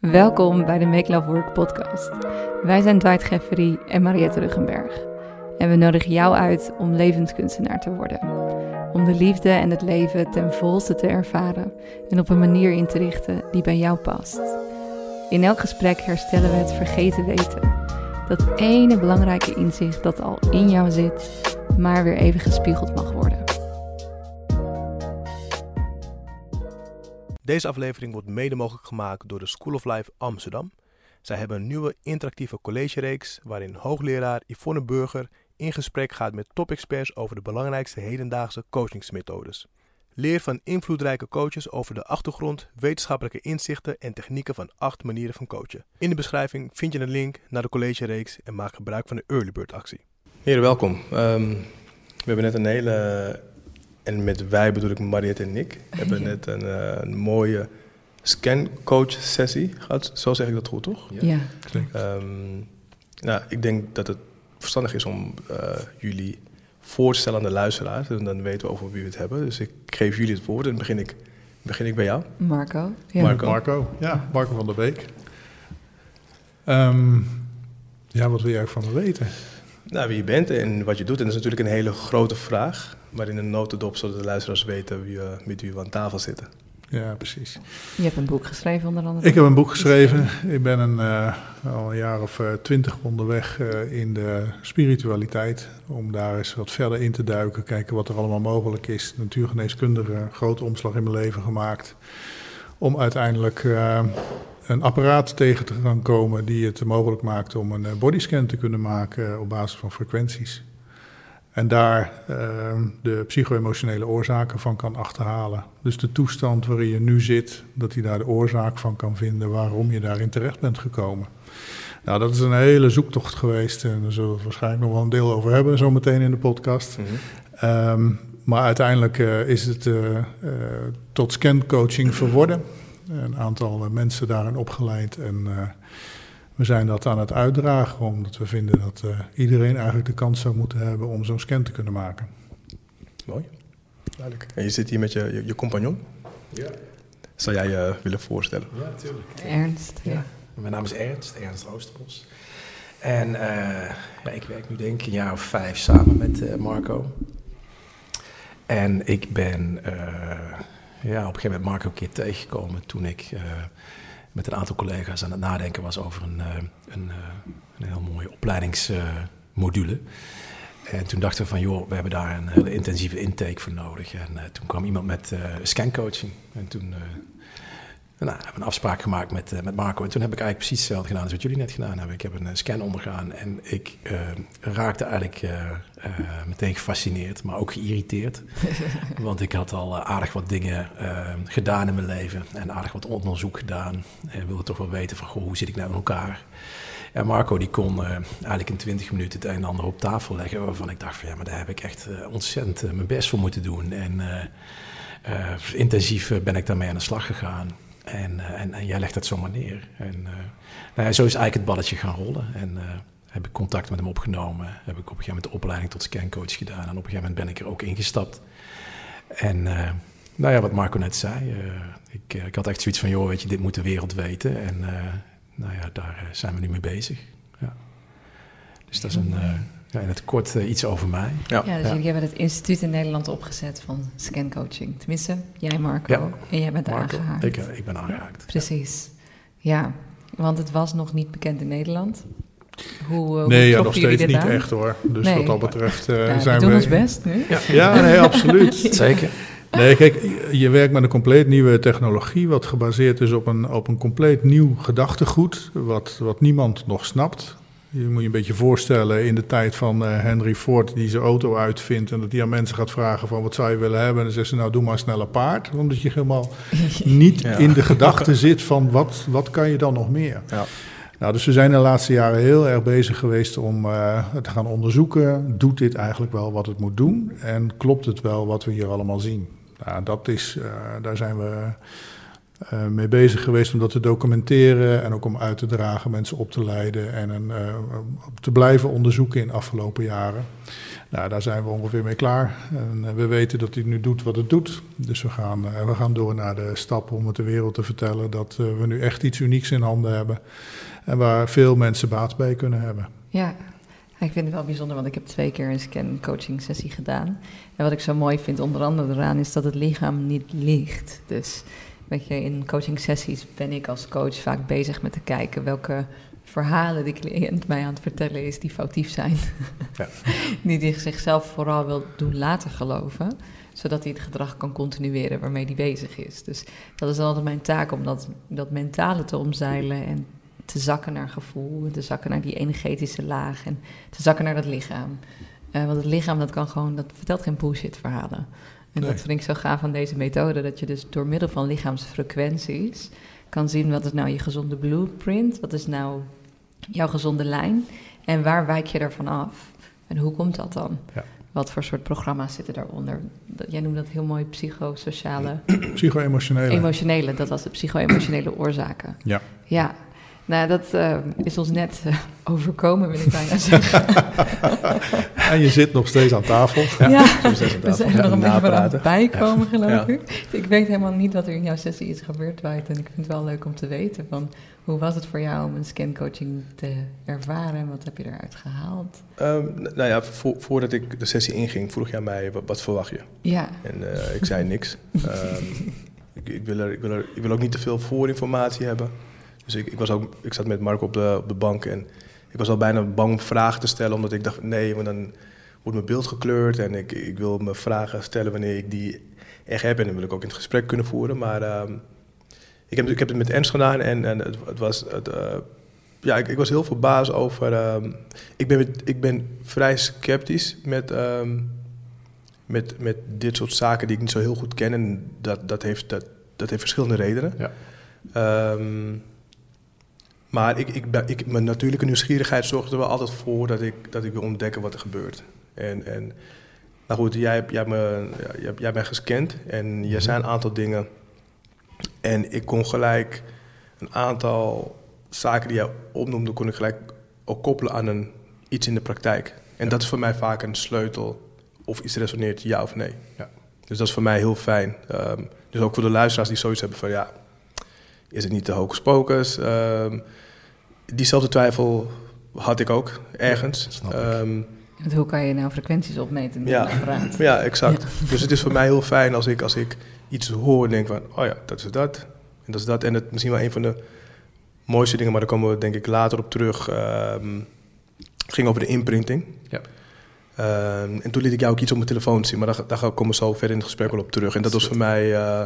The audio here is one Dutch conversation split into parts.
Welkom bij de Make Love Work podcast. Wij zijn Dwight Geffery en Mariette Ruggenberg. En we nodigen jou uit om levenskunstenaar te worden. Om de liefde en het leven ten volste te ervaren en op een manier in te richten die bij jou past. In elk gesprek herstellen we het vergeten weten. Dat ene belangrijke inzicht dat al in jou zit, maar weer even gespiegeld mag worden. Deze aflevering wordt mede mogelijk gemaakt door de School of Life Amsterdam. Zij hebben een nieuwe interactieve collegereeks waarin hoogleraar Yvonne Burger in gesprek gaat met top-experts over de belangrijkste hedendaagse coachingsmethodes. Leer van invloedrijke coaches over de achtergrond, wetenschappelijke inzichten en technieken van acht manieren van coachen. In de beschrijving vind je een link naar de collegereeks en maak gebruik van de Early Bird actie. Heren, welkom. Ehm, we hebben net een hele en met wij bedoel ik Mariette en Nick, hebben net een, uh, een mooie scancoach sessie gehad. Zo zeg ik dat goed, toch? Ja. Um, nou, ik denk dat het verstandig is om uh, jullie voor te stellen aan de luisteraars. En dan weten we over wie we het hebben. Dus ik geef jullie het woord en begin ik, begin ik bij jou. Marco. Ja. Marco. Marco, ja, Marco van der Beek. Um, ja, wat wil jij van me weten? Nou, wie je bent en wat je doet. En dat is natuurlijk een hele grote vraag. Maar in een notendop, zodat de luisteraars weten wie, uh, met wie we aan tafel zitten. Ja, precies. Je hebt een boek geschreven onder andere. Ik heb een boek geschreven. Ik ben een, uh, al een jaar of uh, twintig onderweg uh, in de spiritualiteit. Om daar eens wat verder in te duiken. Kijken wat er allemaal mogelijk is. Natuurgeneeskundige grote omslag in mijn leven gemaakt. Om uiteindelijk een apparaat tegen te gaan komen die het mogelijk maakt om een bodyscan te kunnen maken op basis van frequenties. En daar uh, de psycho-emotionele oorzaken van kan achterhalen. Dus de toestand waarin je nu zit, dat hij daar de oorzaak van kan vinden waarom je daarin terecht bent gekomen. Nou, dat is een hele zoektocht geweest en daar zullen we waarschijnlijk nog wel een deel over hebben, zometeen in de podcast. Mm -hmm. um, maar uiteindelijk uh, is het uh, tot scancoaching verworden. Een aantal mensen daarin opgeleid en we zijn dat aan het uitdragen, omdat we vinden dat uh, iedereen eigenlijk de kans zou moeten hebben om zo'n scan te kunnen maken. Mooi, duidelijk. En je zit hier met je, je, je compagnon? Ja. Zou jij je willen voorstellen? Ja, natuurlijk. Ernst, ja. ja. Mijn naam is Ernst, Ernst Oosterbos. En uh, ja, ik werk nu denk ik een jaar of vijf samen met Marco. En ik ben ja, op een gegeven moment Marco een keer tegengekomen toen ik met een aantal collega's aan het nadenken was over een, een, een heel mooie opleidingsmodule. En toen dachten we van, joh, we hebben daar een hele intensieve intake voor nodig. En toen kwam iemand met scancoaching. En toen nou, hebben een afspraak gemaakt met, met Marco. En toen heb ik eigenlijk precies hetzelfde gedaan als wat jullie net gedaan hebben. Ik heb een scan ondergaan en ik raakte eigenlijk meteen gefascineerd, maar ook geïrriteerd. Want ik had al aardig wat dingen gedaan in mijn leven en aardig wat onderzoek gedaan. En wilde toch wel weten van, goh, hoe zit ik nou in elkaar? En Marco die kon eigenlijk in 20 minuten het een en ander op tafel leggen. Waarvan ik dacht van ja, maar daar heb ik echt ontzettend mijn best voor moeten doen. En intensief ben ik daarmee aan de slag gegaan. En, en, en, jij legt dat zomaar neer. En nou ja, zo is eigenlijk het balletje gaan rollen. En heb ik contact met hem opgenomen. Heb ik op een gegeven moment de opleiding tot scancoach gedaan. En op een gegeven moment ben ik er ook ingestapt. En nou ja, wat Marco net zei. ik, ik had echt zoiets van, joh, weet je, dit moet de wereld weten. En nou ja, daar zijn we nu mee bezig. Ja. Dus dat is een, ja, in het kort uh, iets over mij. Ja, ja dus jullie hebben het instituut in Nederland opgezet van scancoaching. Tenminste, jij Marco. Ja. En jij bent Marco, aangehaakt. Ik, ik ben aangehaakt. Precies. Ja, want het was nog niet bekend in Nederland. Hoe, uh, nee, hoe ja, nog steeds niet aan? echt hoor. Dus nee. wat dat betreft ja, zijn we... doen we... ons best nu. Ja, ja nee, absoluut. Zeker. Nee, kijk, je werkt met een compleet nieuwe technologie, wat gebaseerd is op een, op een compleet nieuw gedachtegoed, wat, wat niemand nog snapt. Je moet je een beetje voorstellen in de tijd van uh, Henry Ford, die zijn auto uitvindt en dat hij aan mensen gaat vragen van wat zou je willen hebben. En dan zegt ze nou doe maar sneller paard, omdat je helemaal niet ja. in de gedachte zit van wat, wat kan je dan nog meer. Ja. Nou, dus we zijn de laatste jaren heel erg bezig geweest om uh, te gaan onderzoeken. Doet dit eigenlijk wel wat het moet doen? En klopt het wel wat we hier allemaal zien? Nou, dat is, uh, daar zijn we uh, mee bezig geweest om dat te documenteren en ook om uit te dragen, mensen op te leiden en een, uh, te blijven onderzoeken in de afgelopen jaren. Nou, daar zijn we ongeveer mee klaar. En uh, we weten dat hij nu doet wat het doet. Dus we gaan, we gaan door naar de stap om het de wereld te vertellen dat we nu echt iets unieks in handen hebben. En waar veel mensen baat bij kunnen hebben. Ja, ik vind het wel bijzonder, want ik heb twee keer een scan coaching sessie gedaan. En wat ik zo mooi vind, onder andere eraan, is dat het lichaam niet liegt. Dus weet je, in coaching sessies ben ik als coach vaak bezig met te kijken welke verhalen de cliënt mij aan het vertellen is die foutief zijn. Ja. die zichzelf vooral wil doen laten geloven, zodat hij het gedrag kan continueren waarmee hij bezig is. Dus dat is altijd mijn taak om dat, dat mentale te omzeilen en te zakken naar gevoel, te zakken naar die energetische laag en te zakken naar dat lichaam. Uh, want het lichaam dat kan gewoon, dat vertelt geen bullshit verhalen. En dat vind ik zo gaaf van deze methode, dat je dus door middel van lichaamsfrequenties kan zien wat is nou je gezonde blueprint, wat is nou jouw gezonde lijn en waar wijk je ervan af en hoe komt dat dan? Ja. Wat voor soort programma's zitten daaronder? Jij noemt dat heel mooi psychosociale... Psycho-emotionele. Emotionele, dat was de psycho-emotionele oorzaken. Ja. Ja, nou, dat uh, is ons net uh, overkomen, wil ik bijna zeggen. en je zit nog steeds aan tafel. Ja, ja we zijn er nog een beetje van aan het bijkomen, geloof ja. ik. Ik weet helemaal niet wat er in jouw sessie is gebeurd, Dwight. En ik vind het wel leuk om te weten van... Hoe was het voor jou om een scancoaching te ervaren en wat heb je eruit gehaald? Um, nou ja, vo voordat ik de sessie inging, vroeg jij mij, wat, wat verwacht je? Ja. En uh, ik zei niks. Um, ik, ik, wil er, ik, wil er, ik wil ook niet te veel voorinformatie hebben. Dus ik, ik, was ook, ik zat met Marco op de, op de bank en ik was al bijna bang om vragen te stellen, omdat ik dacht, nee, want dan wordt mijn beeld gekleurd en ik, ik wil me vragen stellen wanneer ik die echt heb en dan wil ik ook in het gesprek kunnen voeren. Maar uh, ik, heb, ik heb het met Ernst gedaan en, en het, het was, het, uh, ja, ik, ik, was heel verbaasd over, uh, ik, ben, ik ben vrij sceptisch met, ehm, met, met dit soort zaken die ik niet zo heel goed ken en dat, dat, heeft, dat, dat heeft verschillende redenen. Ja. Ehm, maar ik, ik, ik, mijn natuurlijke nieuwsgierigheid zorgt er wel altijd voor dat ik, dat ik wil ontdekken wat er gebeurt. En, en nou goed, jij, jij, me, jij, jij bent gescand en je mhm. zijn een aantal dingen. En ik kon gelijk een aantal zaken die jij opnoemde, kon ik gelijk ook koppelen aan een, iets in de praktijk. En dat is voor mij vaak een sleutel of iets resoneert, ja of nee. Ja. Dus dat is voor mij heel fijn. Um, dus ook voor de luisteraars die zoiets hebben van ja, is het niet de hocus pocus? Um, diezelfde twijfel had ik ook ergens. Um, hoe kan je nou frequenties opmeten met ja, een apparaat? Ja, exact. Dus het is voor mij heel fijn als ik, als ik iets hoor en denk van... oh ja, dat is dat en dat is dat. En het misschien wel een van de mooiste dingen... maar daar komen we denk ik later op terug... Um, ging over de imprinting. Ja. Um, en toen liet ik jou ook iets op mijn telefoon zien... maar daar, daar komen we zo verder in het gesprek wel op terug. En dat was voor mij... Uh,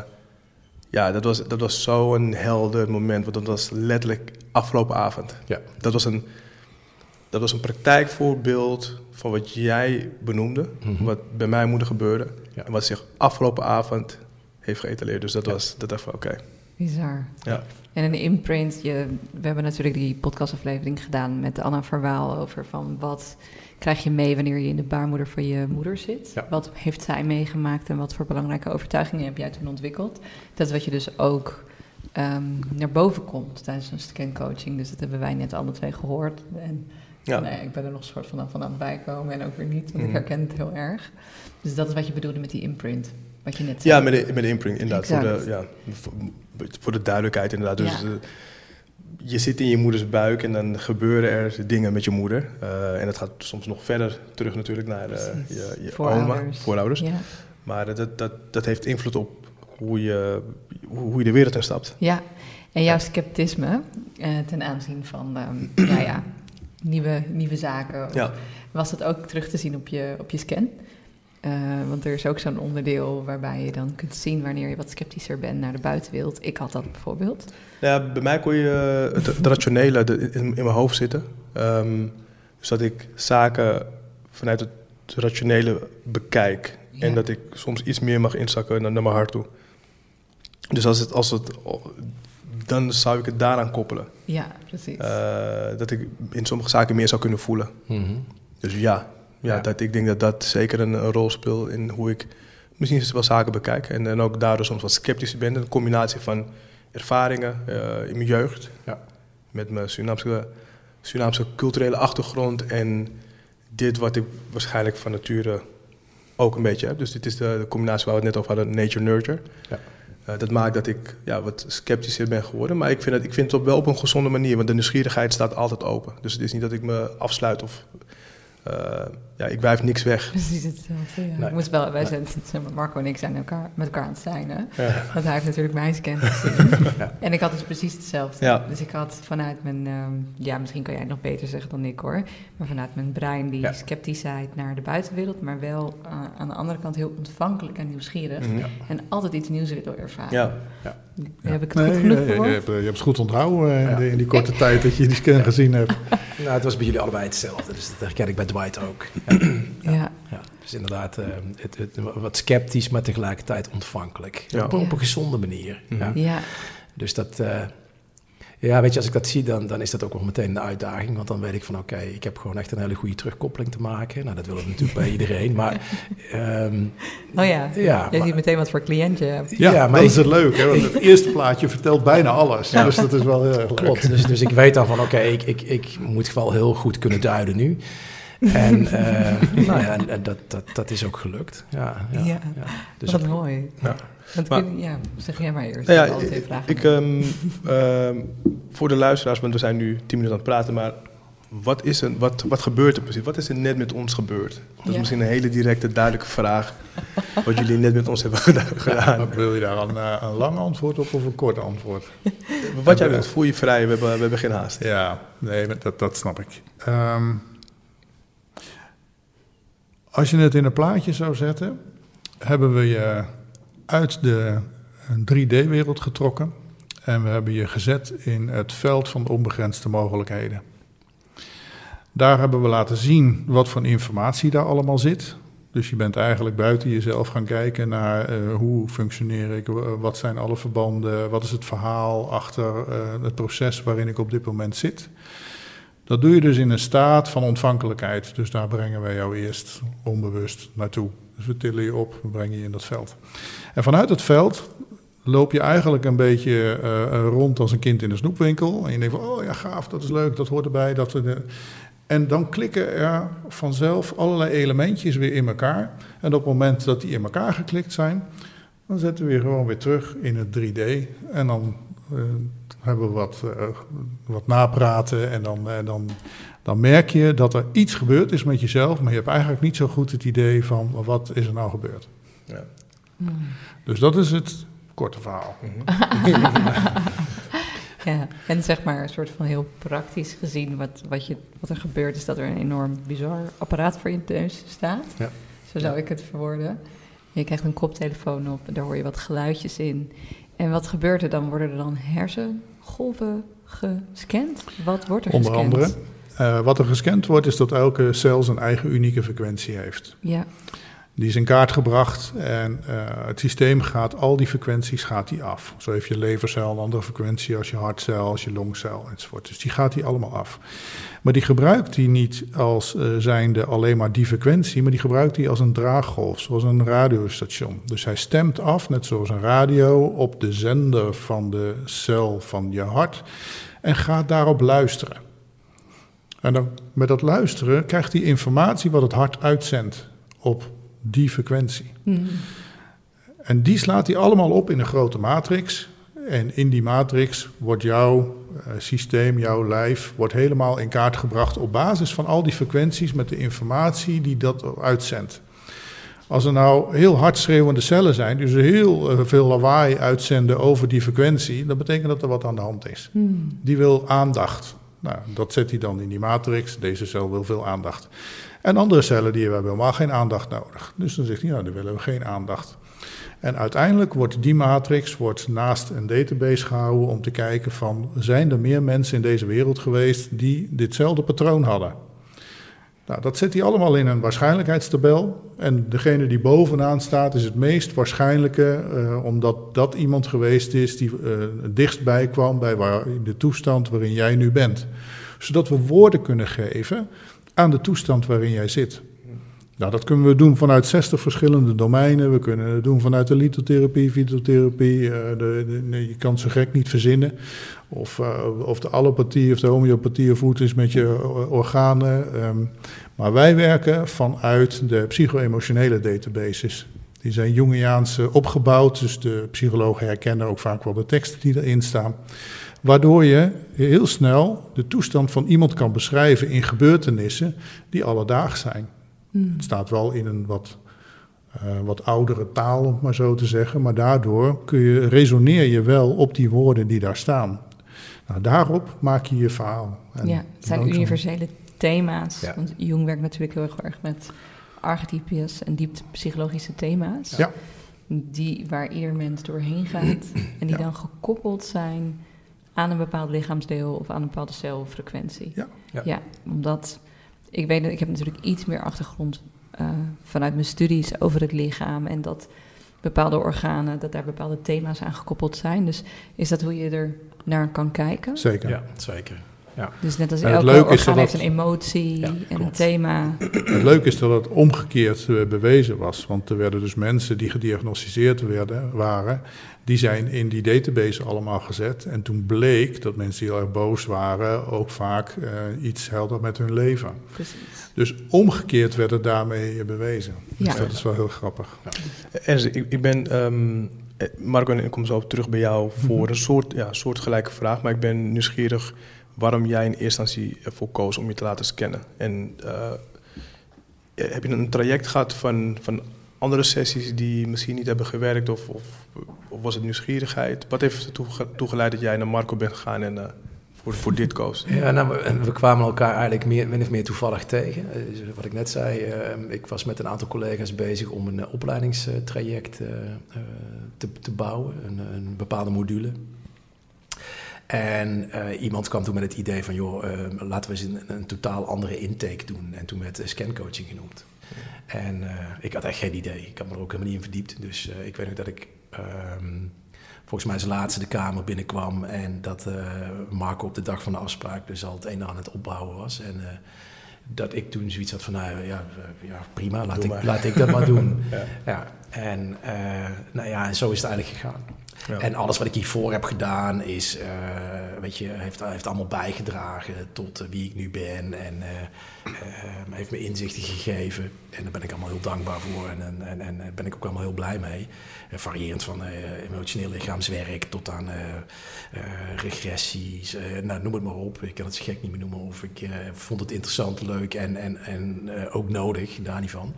ja, dat was, dat was zo'n helder moment. Want dat was letterlijk afgelopen avond. Ja. Dat, was een, dat was een praktijkvoorbeeld van wat jij benoemde. Mhm. Wat bij mij moet gebeuren. En wat zich afgelopen avond heeft geëtaleerd. Dus dat was dat even oké. Bizar. Ja. En een imprint, je, we hebben natuurlijk die podcastaflevering gedaan met Anna Verwaal over van wat krijg je mee wanneer je in de baarmoeder van je moeder zit. Wat heeft zij meegemaakt en wat voor belangrijke overtuigingen heb jij toen ontwikkeld? Dat is wat je dus ook um, naar boven komt tijdens een scancoaching. Dus dat hebben wij net alle twee gehoord. En ja. nee, ik ben er nog een soort van, van aan bijkomen en ook weer niet, want ik mhm. herken het heel erg. Dus dat is wat je bedoelde met die imprint. Wat je net zei. Ja, met de, met de imprint, inderdaad. Voor de, ja, voor, de duidelijkheid, inderdaad. Dus ja. Je zit in je moeders buik en dan gebeuren er dingen met je moeder. Uh, en dat gaat soms nog verder terug natuurlijk naar uh, je, je voorouders. oma, voorouders. Ja. Maar dat, dat, dat heeft invloed op hoe je, hoe je de wereld instapt. Ja, en jouw sceptisme uh, ten aanzien van ja, ja, nieuwe, nieuwe zaken. Ja. Was dat ook terug te zien op je, op je scan? Uh, want er is ook zo'n onderdeel waarbij je dan kunt zien wanneer je wat sceptischer bent naar de buitenwereld. Ik had dat bijvoorbeeld. Ja, bij mij kon je het, het rationele in, in, mijn hoofd zitten. Um, dus dat ik zaken vanuit het rationele bekijk. En dat ik soms iets meer mag inzakken naar, naar mijn hart toe. Dus als het, als het, dan zou ik het daaraan koppelen. Ja, precies. Uh, dat ik in sommige zaken meer zou kunnen voelen. Mm -hmm. Dus ja, ja, Dat, ik denk dat dat zeker een, een, rol speelt in hoe ik misschien wel zaken bekijk. En, en ook daardoor soms wat sceptisch ben. Een combinatie van ervaringen eh, in mijn jeugd. Ja. Met mijn Surinaamse, Surinaamse culturele achtergrond en dit wat ik waarschijnlijk van nature ook een beetje heb. Dus dit is de, de combinatie waar we het net over hadden, nature-nurture. Ja. Eh, dat maakt dat ik ja, wat sceptischer ben geworden. Maar ik vind, het, ik vind het op wel op een gezonde manier, want de nieuwsgierigheid staat altijd open. Dus het is niet dat ik me afsluit of eh, ja, ik wijf niks weg. Precies hetzelfde, ja. Nee. Ik moest wel, wij Nee. zijn, zeg maar, Marco en ik zijn elkaar, met elkaar aan het zijn, hè. Ja. Want hij heeft natuurlijk mijn scan gezien. Ja. En ik had dus precies hetzelfde. Ja. Dus ik had vanuit mijn, ehm, ja, misschien kan jij het nog beter zeggen dan ik hoor. Maar vanuit mijn brein die Ja. sceptischheid naar de buitenwereld, maar wel eh, aan de andere kant heel ontvankelijk en nieuwsgierig. Mhm. Ja. En altijd iets nieuws willen ervaren. Ja. Heb ik het Nee, goed genoeg je, je, hebt, je hebt het goed onthouden eh, in, de- die korte tijd dat je die scan gezien hebt. Nou, het was bij jullie allebei hetzelfde, dus dat herken ik bij Dwight ook. Ja. Ja, dus inderdaad, eh, het, het, wat sceptisch, maar tegelijkertijd ontvankelijk. Ja. Op, op een gezonde manier. Mhm. Ja. ja. Dus dat, eh, ja, weet je, als ik dat zie, dan, dan is dat ook wel meteen een uitdaging. Want dan weet ik van, oké, ik heb gewoon echt een hele goede terugkoppeling te maken. Nou, dat willen we natuurlijk bij iedereen. Maar ehm, Oh ja, Ja, jij maar- ziet meteen wat voor cliënt je hebt. Ja, Ja, maar dat ik- is het leuk. Hè? Want het eerste plaatje vertelt bijna alles. Ja. Dus dat is wel heel erg leuk. klopt. Dus, dus ik weet dan van, oké, ik, ik, ik moet wel heel goed kunnen duiden nu. En, eh, nou ja, en, en dat, dat, dat is ook gelukt. Ja, ja, Ja. ja. Dus wat op- mooi. Ja. Want Maar- kun- ja, zeg jij maar eerst. Nou ja, altijd twee vragen. ik, ehm, ehm, voor de luisteraars, want we zijn nu tien minuten aan het praten, maar wat, is er, wat, wat gebeurt er precies? Wat is er net met ons gebeurd? Dat is Ja. misschien een hele directe, duidelijke vraag. wat jullie net met ons hebben geda- gedaan. Maar Wil je daar een, eh, een lang antwoord op of een kort antwoord? Wat jij wilt, voel je vrij, we hebben, we hebben geen haast. Ja, nee, dat, dat snap ik. Ehm, als je het in een plaatje zou zetten, hebben we je uit de 3D-wereld getrokken en we hebben je gezet in het veld van de onbegrensde mogelijkheden. Daar hebben we laten zien wat voor informatie daar allemaal zit. Dus je bent eigenlijk buiten jezelf gaan kijken naar eh, hoe functioneer ik, wat zijn alle verbanden, wat is het verhaal achter eh, het proces waarin ik op dit moment zit. Dat doe je dus in een staat van ontvankelijkheid. Dus daar brengen wij jou eerst onbewust naartoe. Dus we tillen je op, we brengen je in dat veld. En vanuit het veld loop je eigenlijk een beetje eh, eh, rond als een kind in een snoepwinkel. En je denkt van, oh ja, gaaf, dat is leuk, dat hoort erbij. Dat de... En dan klikken er vanzelf allerlei elementjes weer in elkaar. En op het moment dat die in elkaar geklikt zijn, dan zetten we weer gewoon weer terug in het 3D. En dan hebben we wat, eh, wat napraten. En dan, eh, dan, dan merk je dat er iets gebeurd is met jezelf. Maar je hebt eigenlijk niet zo goed het idee van wat is er nou gebeurd. Ja. Hmm. Dus dat is het korte verhaal. Ja, en zeg maar een soort van heel praktisch gezien wat, wat, je, wat er gebeurt is dat er een enorm bizar apparaat voor je neus staat. Ja. Zo zou ik het verwoorden. Je krijgt een koptelefoon op, daar hoor je wat geluidjes in. En wat gebeurt er dan? Worden er dan hersengolven gescand? Wat wordt er Onder gescand? andere. Eh, wat er gescand wordt is dat elke cel zijn eigen unieke frequentie heeft. Ja, Die is in kaart gebracht en eh, het systeem gaat al die frequenties gaat die af. Zo heeft je levercel een andere frequentie als je hartcel, als je longcel enzovoort. Dus die gaat die allemaal af. Maar die gebruikt die niet als eh, zijnde alleen maar die frequentie, maar die gebruikt die als een draaggolf, zoals een radiostation. Dus hij stemt af, net zoals een radio, op de zender van de cel van je hart en gaat daarop luisteren. En dan met dat luisteren krijgt hij informatie wat het hart uitzendt op die frequentie. En die slaat hij allemaal op in een grote matrix. En in die matrix wordt jouw eh, systeem, jouw lijf, wordt helemaal in kaart gebracht op basis van al die frequenties met de informatie die dat uitzendt. Als er nou heel hard schreeuwende cellen zijn, dus heel eh, veel lawaai uitzenden over die frequentie, dan betekent dat er wat aan de hand is. Hmm. Die wil aandacht. Nou, dat zet hij dan in die matrix. Deze cel wil veel aandacht. En andere cellen die hebben helemaal geen aandacht nodig. Dus dan zegt hij, nou, dan willen we geen aandacht. En uiteindelijk wordt die matrix wordt naast een database gehouden om te kijken van, zijn er meer mensen in deze wereld geweest die ditzelfde patroon hadden? Nou, dat zet hij allemaal in een waarschijnlijkheidstabel. En degene die bovenaan staat is het meest waarschijnlijke, eh, omdat dat iemand geweest is die het dichtstbij kwam bij waar, de toestand waarin jij nu bent. Zodat we woorden kunnen geven aan de toestand waarin jij zit. Nou, dat kunnen we doen vanuit 60 verschillende domeinen. We kunnen het doen vanuit de lithotherapie, fytotherapie. eh, je kan zo gek niet verzinnen. Of, eh, of de allopathie of de homeopathie of hoe het is met je organen. ehm. maar wij werken vanuit de psycho-emotionele databases. Die zijn Jungiaans opgebouwd, dus de psychologen herkennen ook vaak wel de teksten die erin staan. Waardoor je heel snel de toestand van iemand kan beschrijven in gebeurtenissen die alledaags zijn. Hmm. Het staat wel in een wat, eh, wat oudere taal, om maar zo te zeggen. Maar daardoor kun je, resoneer je wel op die woorden die daar staan. Nou, daarop maak je je verhaal. En ja, het zijn langzaam- universele thema's. Ja. Want Jung werkt natuurlijk heel erg, erg met archetypes en diep psychologische thema's. Ja. Die, waar ieder mens doorheen gaat. En die Ja. dan gekoppeld zijn aan een bepaald lichaamsdeel of aan een bepaalde celfrequentie. Ja. Ja. omdat ik weet dat ik heb natuurlijk iets meer achtergrond eh, vanuit mijn studies over het lichaam en dat bepaalde organen, dat daar bepaalde thema's aan gekoppeld zijn. Dus is dat hoe je er naar kan kijken? Zeker. Ja, zeker. Dus net als En elke leuke is orgaan dat heeft een emotie Ja, en een thema. Het leuke is dat het omgekeerd eh, bewezen was. Want er werden dus mensen die gediagnosticeerd werden, waren, die zijn in die database allemaal gezet. En toen bleek dat mensen die heel erg boos waren ook vaak eh, iets helder met hun leven. Precies. Dus omgekeerd werd het daarmee eh, bewezen. Dus Ja. dat is wel heel grappig. Ernst, ik, ik ben, ehm, eh, Marco, en ik kom zo terug bij jou voor een soort, ja, soortgelijke vraag. Maar ik ben nieuwsgierig waarom jij in eerste instantie ervoor koos om je te laten scannen. En eh, heb je een traject gehad van, van andere sessies die misschien niet hebben gewerkt? Of, of, was het nieuwsgierigheid? Wat heeft ertoe ge- toegeleid dat jij naar Marco bent gegaan en eh, voor, voor dit koos? Ja, nou, we, en we kwamen elkaar eigenlijk meer, min of meer toevallig tegen. Eh, dus wat ik net zei, ik was met een aantal collega's bezig om een opleidingstraject te, te bouwen, een, een bepaalde module. En eh, iemand kwam toen met het idee van, joh, eh, laten we eens een, een totaal andere intake doen. En toen werd eh, scancoaching genoemd. En eh, ik had echt geen idee. Ik had me er ook helemaal niet in verdiept. Dus ik weet nog dat ik ehm, volgens mij als laatste de kamer binnenkwam. En dat Marco op de dag van de afspraak dus al het een aan het opbouwen was. En dat ik toen zoiets had van, nou ja, ja prima, laat Doe ik, maar. laat ik dat maar doen. Ja. Ja, en nou ja, en zo is het eigenlijk gegaan. En alles wat ik hiervoor heb gedaan is, eh, weet je, heeft, heeft allemaal bijgedragen tot eh, wie ik nu ben en eh, heeft me inzichten gegeven. En daar ben ik allemaal heel dankbaar voor en, en, en, ben ik ook allemaal heel blij mee. Variërend van emotioneel lichaamswerk tot aan regressies, nou, noem het maar op. Ik kan het zo gek niet meer noemen of ik vond het interessant, leuk en, en, en ook nodig, daar niet van.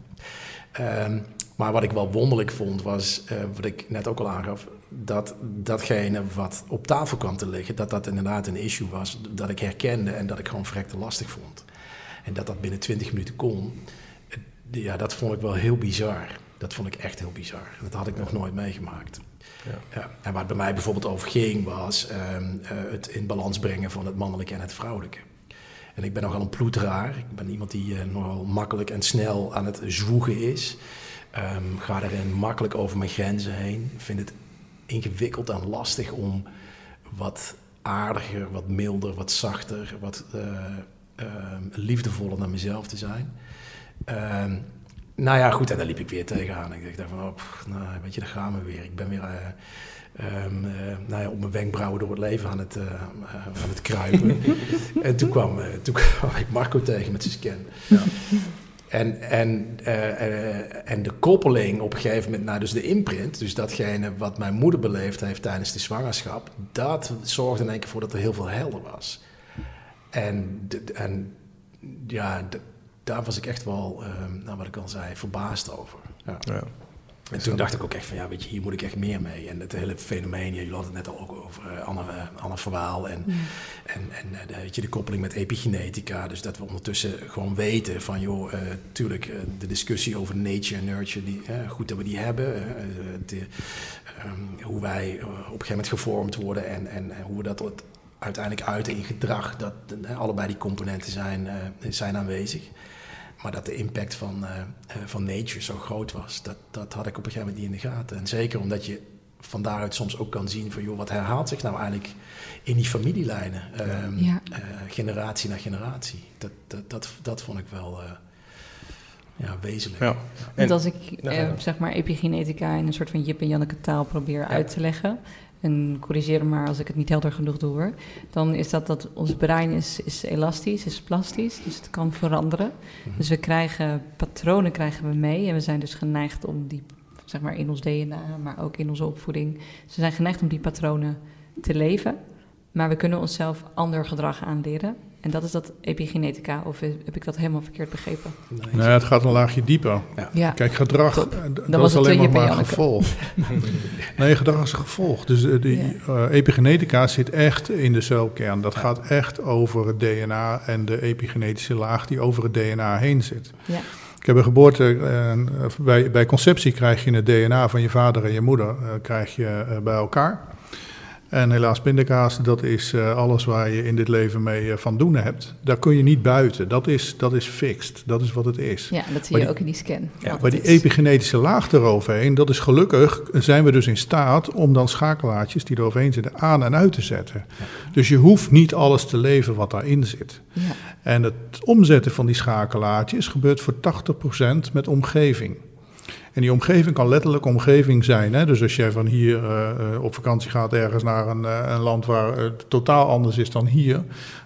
Ehm, maar wat ik wel wonderlijk vond was, wat ik net ook al aangaf, dat datgene wat op tafel kwam te liggen, dat dat inderdaad een issue was, dat ik herkende en dat ik gewoon verrekte lastig vond. En dat dat binnen 20 minuten kon, ja, dat vond ik wel heel bizar. Dat vond ik echt heel bizar. Dat had ik nog nooit meegemaakt. Ja. Ja, en waar het bij mij bijvoorbeeld over ging, was ehm, eh, het in balans brengen van het mannelijke en het vrouwelijke. En ik ben nogal een ploeteraar. Ik ben iemand die eh, nogal makkelijk en snel aan het zwoegen is. Ehm, ga erin makkelijk over mijn grenzen heen. Vind het ingewikkeld en lastig om wat aardiger, wat milder, wat zachter, wat eh, ehm, liefdevoller naar mezelf te zijn. Ehm, nou ja, goed, en daar liep ik weer tegenaan. Ik dacht van, oh, pff, nou, weet je, daar gaan we weer. Ik ben weer eh, ehm, eh, nou ja, op mijn wenkbrauwen door het leven aan het, eh, eh, aan het kruipen. en toen kwam, eh, toen kwam ik Marco tegen met zijn scan. En, en, eh, eh, en de koppeling op een gegeven moment naar dus de imprint, dus datgene wat mijn moeder beleefd heeft tijdens de zwangerschap, dat zorgde in één keer voor dat er heel veel helder was. En, en ja, daar was ik echt wel, eh, nou wat ik al zei, verbaasd over. Ja. Ja. En toen dacht ik ook echt van, ja, weet je, hier moet ik echt meer mee. En het hele fenomeen, jullie hadden het net al ook over eh, Anne, eh, Anne Verwaal en, en, en eh, de, weet je, de koppeling met epigenetica. Dus dat we ondertussen gewoon weten van, joh, tuurlijk, eh, de discussie over nature en nurture, die, goed dat we die hebben. de, ehm, hoe wij op een gegeven moment gevormd worden en, en, hoe we dat uiteindelijk uiten in gedrag. Dat allebei die componenten zijn, zijn aanwezig. Maar dat de impact van, eh, eh, van nature zo groot was, dat, dat had ik op een gegeven moment niet in de gaten. En zeker omdat je van daaruit soms ook kan zien van, joh, wat herhaalt zich nou eigenlijk in die familielijnen, ehm, Ja. eh, generatie na generatie. Dat, dat, dat, dat vond ik wel, eh, ja, wezenlijk. Ja. En En- als ik eh, zeg maar epigenetica in een soort van Jip en Janneke taal probeer uit te leggen, en corrigeer me maar als ik het niet helder genoeg doe hoor, dan is dat dat ons brein is, is elastisch, is plastisch, dus het kan veranderen. Mhm. Dus we krijgen patronen krijgen we mee en we zijn dus geneigd om die, zeg maar in ons DNA, maar ook in onze opvoeding, dus we zijn geneigd om die patronen te leven, maar we kunnen onszelf ander gedrag aanleren. En dat is dat epigenetica, of heb ik dat helemaal verkeerd begrepen? Nee, het gaat een laagje dieper. Ja, Kijk, gedrag, Top. eh, d- was dat is alleen maar en een gevolg. Nee, gedrag is een gevolg. Dus eh, die eh, epigenetica zit echt in de celkern. Dat gaat echt over het DNA en de epigenetische laag die over het DNA heen zit. ja. Ik heb een geboorte, eh, bij, bij conceptie krijg je het DNA van je vader en je moeder eh, krijg je, bij elkaar. En helaas pindakaas, dat is eh, alles waar je in dit leven mee eh, van doen hebt. Daar kun je niet buiten. Dat is, dat is fixed. Dat is wat het is. Ja, dat zie je die- ook in die scan. Ja, Maar die is. epigenetische laag eroverheen, dat is gelukkig, zijn we dus in staat om dan schakelaartjes die eroverheen zitten aan en uit te zetten. Dus je hoeft niet alles te leven wat daarin zit. Ja, En het omzetten van die schakelaartjes gebeurt voor 80% met omgeving. En die omgeving kan letterlijk omgeving zijn. Hè? Dus als jij van hier eh, eh, op vakantie gaat ergens naar een, eh, een land waar het totaal anders is dan hier,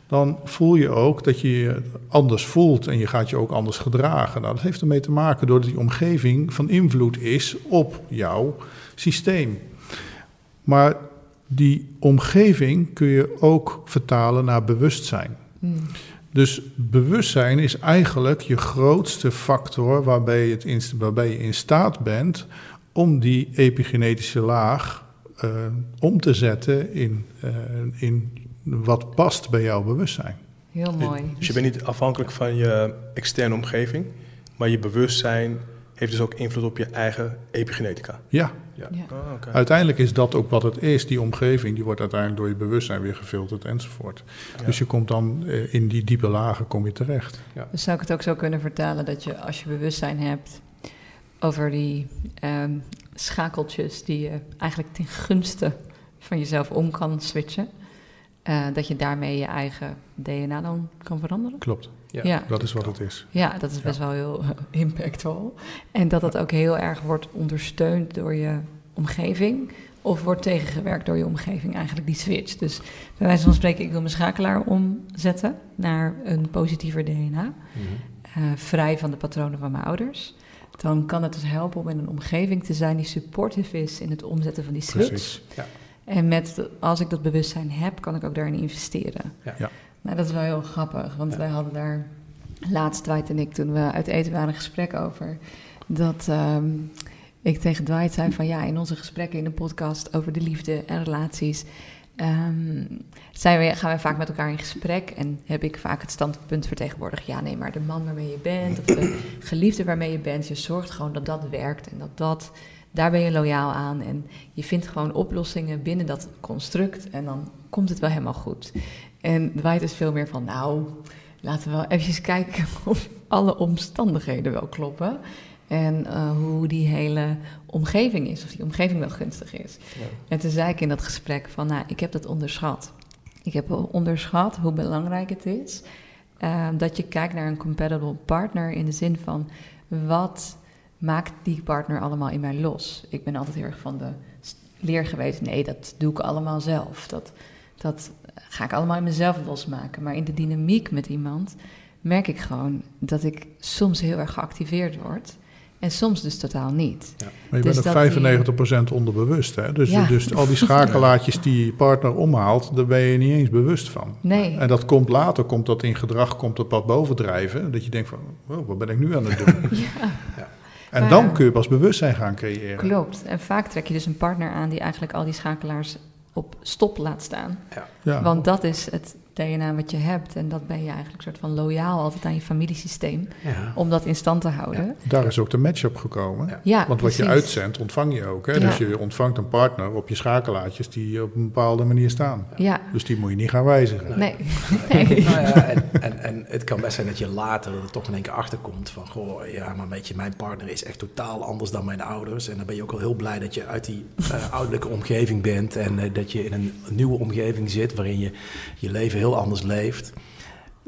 dan voel je ook dat je je anders voelt en je gaat je ook anders gedragen. Nou, dat heeft ermee te maken doordat die omgeving van invloed is op jouw systeem. Maar die omgeving kun je ook vertalen naar bewustzijn. Mm. Dus bewustzijn is eigenlijk je grootste factor waarbij je, het in, waarbij je in staat bent om die epigenetische laag eh, om te zetten in, eh, in wat past bij jouw bewustzijn. heel mooi. Dus je bent niet afhankelijk van je externe omgeving, maar je bewustzijn heeft dus ook invloed op je eigen epigenetica. Ja, Ja. Ah, oké. uiteindelijk is dat ook wat het is. Die omgeving die wordt uiteindelijk door je bewustzijn weer gefilterd enzovoort. Ja. Dus je komt dan eh, in die diepe lagen kom je terecht. Dus zou ik het ook zo kunnen vertalen dat je als je bewustzijn hebt over die ehm, schakeltjes die je eigenlijk ten gunste van jezelf om kan switchen, eh, dat je daarmee je eigen DNA dan kan veranderen? Klopt, Ja. ja. dat is wat het is. Ja, dat is best wel heel impactvol. En dat dat ook heel erg wordt ondersteund door je omgeving. Of wordt tegengewerkt door je omgeving, eigenlijk die switch. Dus bij wijze van spreken, ik wil mijn schakelaar omzetten naar een positiever DNA. Mhm. eh, vrij van de patronen van mijn ouders. Dan kan het dus helpen om in een omgeving te zijn die supportive is in het omzetten van die switch. Precies. En met, als ik dat bewustzijn heb, kan ik ook daarin investeren. Ja. Ja. Nou, dat is wel heel grappig, want Ja. wij hadden daar laatst, Dwight en ik, toen we uit eten waren, een gesprek over. Dat ehm, ik tegen Dwight zei van ja, in onze gesprekken in de podcast over de liefde en relaties... ehm, zijn we, gaan we vaak met elkaar in gesprek en heb ik vaak het standpunt vertegenwoordigd. Ja, nee, maar de man waarmee je bent, of de geliefde waarmee je bent, je zorgt gewoon dat dat werkt en dat dat, daar ben je loyaal aan. En je vindt gewoon oplossingen binnen dat construct en dan komt het wel helemaal goed. En Dwight is veel meer van, nou, laten we wel even kijken of alle omstandigheden wel kloppen. En eh, hoe die hele omgeving is, of die omgeving wel gunstig is. Ja. En toen zei ik in dat gesprek van, nou, ik heb dat onderschat. Ik heb onderschat hoe belangrijk het is eh, dat je kijkt naar een compatible partner in de zin van, wat maakt die partner allemaal in mij los? Ik ben altijd heel erg van de leer geweest, nee, dat doe ik allemaal zelf. Dat, dat ga ik allemaal in mezelf losmaken. Maar in de dynamiek met iemand merk ik gewoon dat ik soms heel erg geactiveerd word. En soms dus totaal niet. Maar je Dus bent ook die- 95% onderbewust. Hè? Dus, Ja. dus al die schakelaartjes die je partner omhaalt, daar ben je niet eens bewust van. Nee. En dat komt later, komt dat in gedrag, komt dat wat bovendrijven. Dat je denkt van, wat ben ik nu aan het doen? Ja, En Maar dan ja. kun je pas bewustzijn gaan creëren. klopt. En vaak trek je dus een partner aan die eigenlijk al die schakelaars op stop laat staan. Ja. Want dat is het DNA wat je hebt. En dat ben je eigenlijk soort van loyaal altijd aan je familiesysteem. Ja. Om dat in stand te houden. Daar is ook de match-up gekomen. Ja. Ja, Want wat je uitzendt, ontvang je ook. Hè? Ja. Dus je ontvangt een partner op je schakelaartjes die op een bepaalde manier staan. Ja, Dus die moet je niet gaan wijzigen. nee. Nou nee. ja, en, en, en het kan best zijn dat je later er toch in één keer achter komt van, goh, ja, maar weet je, mijn partner is echt totaal anders dan mijn ouders. En dan ben je ook wel heel blij dat je uit die eh, ouderlijke omgeving bent en eh, dat je in een nieuwe omgeving zit waarin je je leven heel anders leeft.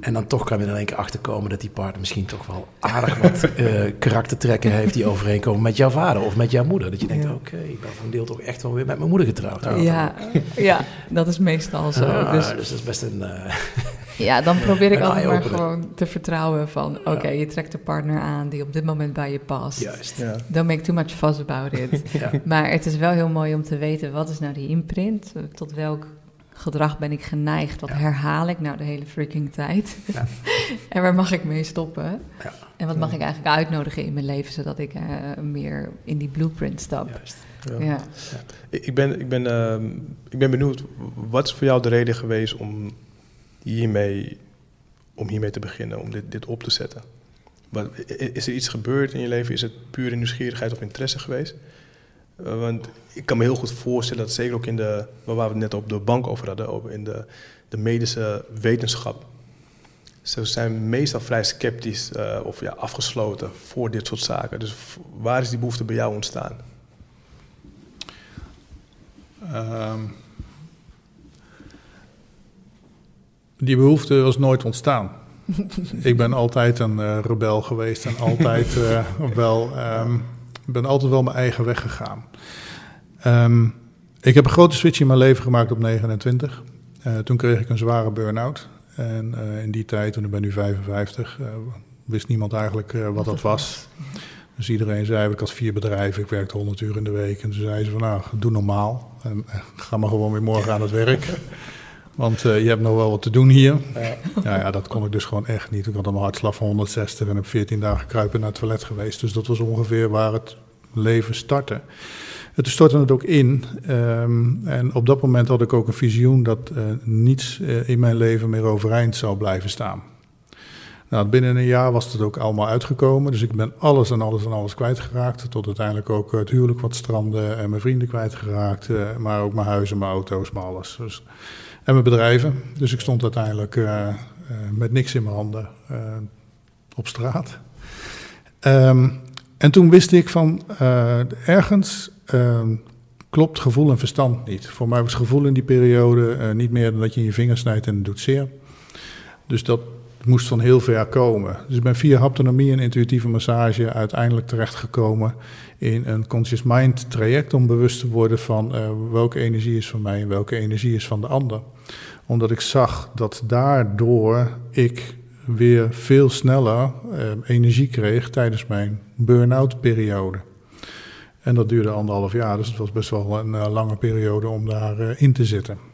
En dan toch kan je er in één keer achter komen dat die partner misschien toch wel aardig wat uh, karaktertrekken heeft die overeenkomen met jouw vader of met jouw moeder. Dat je denkt, oké, ik ben van een deel toch echt wel weer met mijn moeder getrouwd. Ja, ja dat is meestal zo. Ah, dus, dus, dat is best een... Uh, ja, dan probeer ik altijd maar gewoon te vertrouwen van, oké, je trekt een partner aan die op dit moment bij je past. Juist. Ja. Don't make too much fuss about it. ja. Maar het is wel heel mooi om te weten, wat is nou die imprint? Tot welk gedrag ben ik geneigd? Wat herhaal ik nou de hele freaking tijd? Ja. en waar mag ik mee stoppen? Ja. En wat mag ik eigenlijk uitnodigen in mijn leven, zodat ik uh, meer in die blueprint stap? Juist. Ja. Ik, ben, ik, ben, uh, ik ben benieuwd, wat is voor jou de reden geweest om hiermee, om hiermee te beginnen, om dit, dit op te zetten? Wat, is er iets gebeurd in je leven? Is het pure nieuwsgierigheid of interesse geweest? Uh, want ik kan me heel goed voorstellen dat zeker ook in de, waar we het net op de bank over hadden, over in de, de medische wetenschap. Ze zijn meestal vrij sceptisch uh, of ja, afgesloten voor dit soort zaken. Dus waar is die behoefte bij jou ontstaan? Um, die behoefte was nooit ontstaan. ik ben altijd een uh, rebel geweest en altijd uh, wel, um, ben altijd wel mijn eigen weg gegaan. Um, ik heb een grote switch in mijn leven gemaakt op 29. Uh, toen kreeg ik een zware burn-out. En in die tijd, toen ik ben nu 55, wist niemand eigenlijk wat dat was. Dus iedereen zei, ik had vier bedrijven, ik werkte 100 uur in de week. En toen zei ze van, nou, doe normaal. En ga maar gewoon weer morgen aan het werk. Want uh, je hebt nog wel wat te doen hier. Ja. Nou ja, dat kon ik dus gewoon echt niet. Ik had een hartslag van 160 en heb 14 dagen kruipen naar het toilet geweest. Dus dat was ongeveer waar het leven startte. Het stortte het ook in. Um, en op dat moment had ik ook een visioen dat uh, niets uh, in mijn leven meer overeind zou blijven staan. Nou, binnen een jaar was het ook allemaal uitgekomen. Dus ik ben alles en alles en alles kwijtgeraakt. Tot uiteindelijk ook het huwelijk wat strandde en mijn vrienden kwijtgeraakt. maar ook mijn huis en mijn auto's, maar alles. Dus en mijn bedrijven. Dus ik stond uiteindelijk uh, uh, met niks in mijn handen uh, op straat. Um, en toen wist ik van ergens ehm, klopt gevoel en verstand niet. Voor mij was gevoel in die periode niet meer dan dat je je vingers snijdt en het doet zeer. Dus dat moest van heel ver komen. Dus ik ben via haptonomie en intuïtieve massage uiteindelijk terechtgekomen in een conscious mind traject om bewust te worden van uh, welke energie is van mij en welke energie is van de ander. Omdat ik zag dat daardoor ik weer veel sneller uh, energie kreeg tijdens mijn burn-out periode. En dat duurde anderhalf jaar, dus het was best wel een uh, lange periode om daarin in te zitten.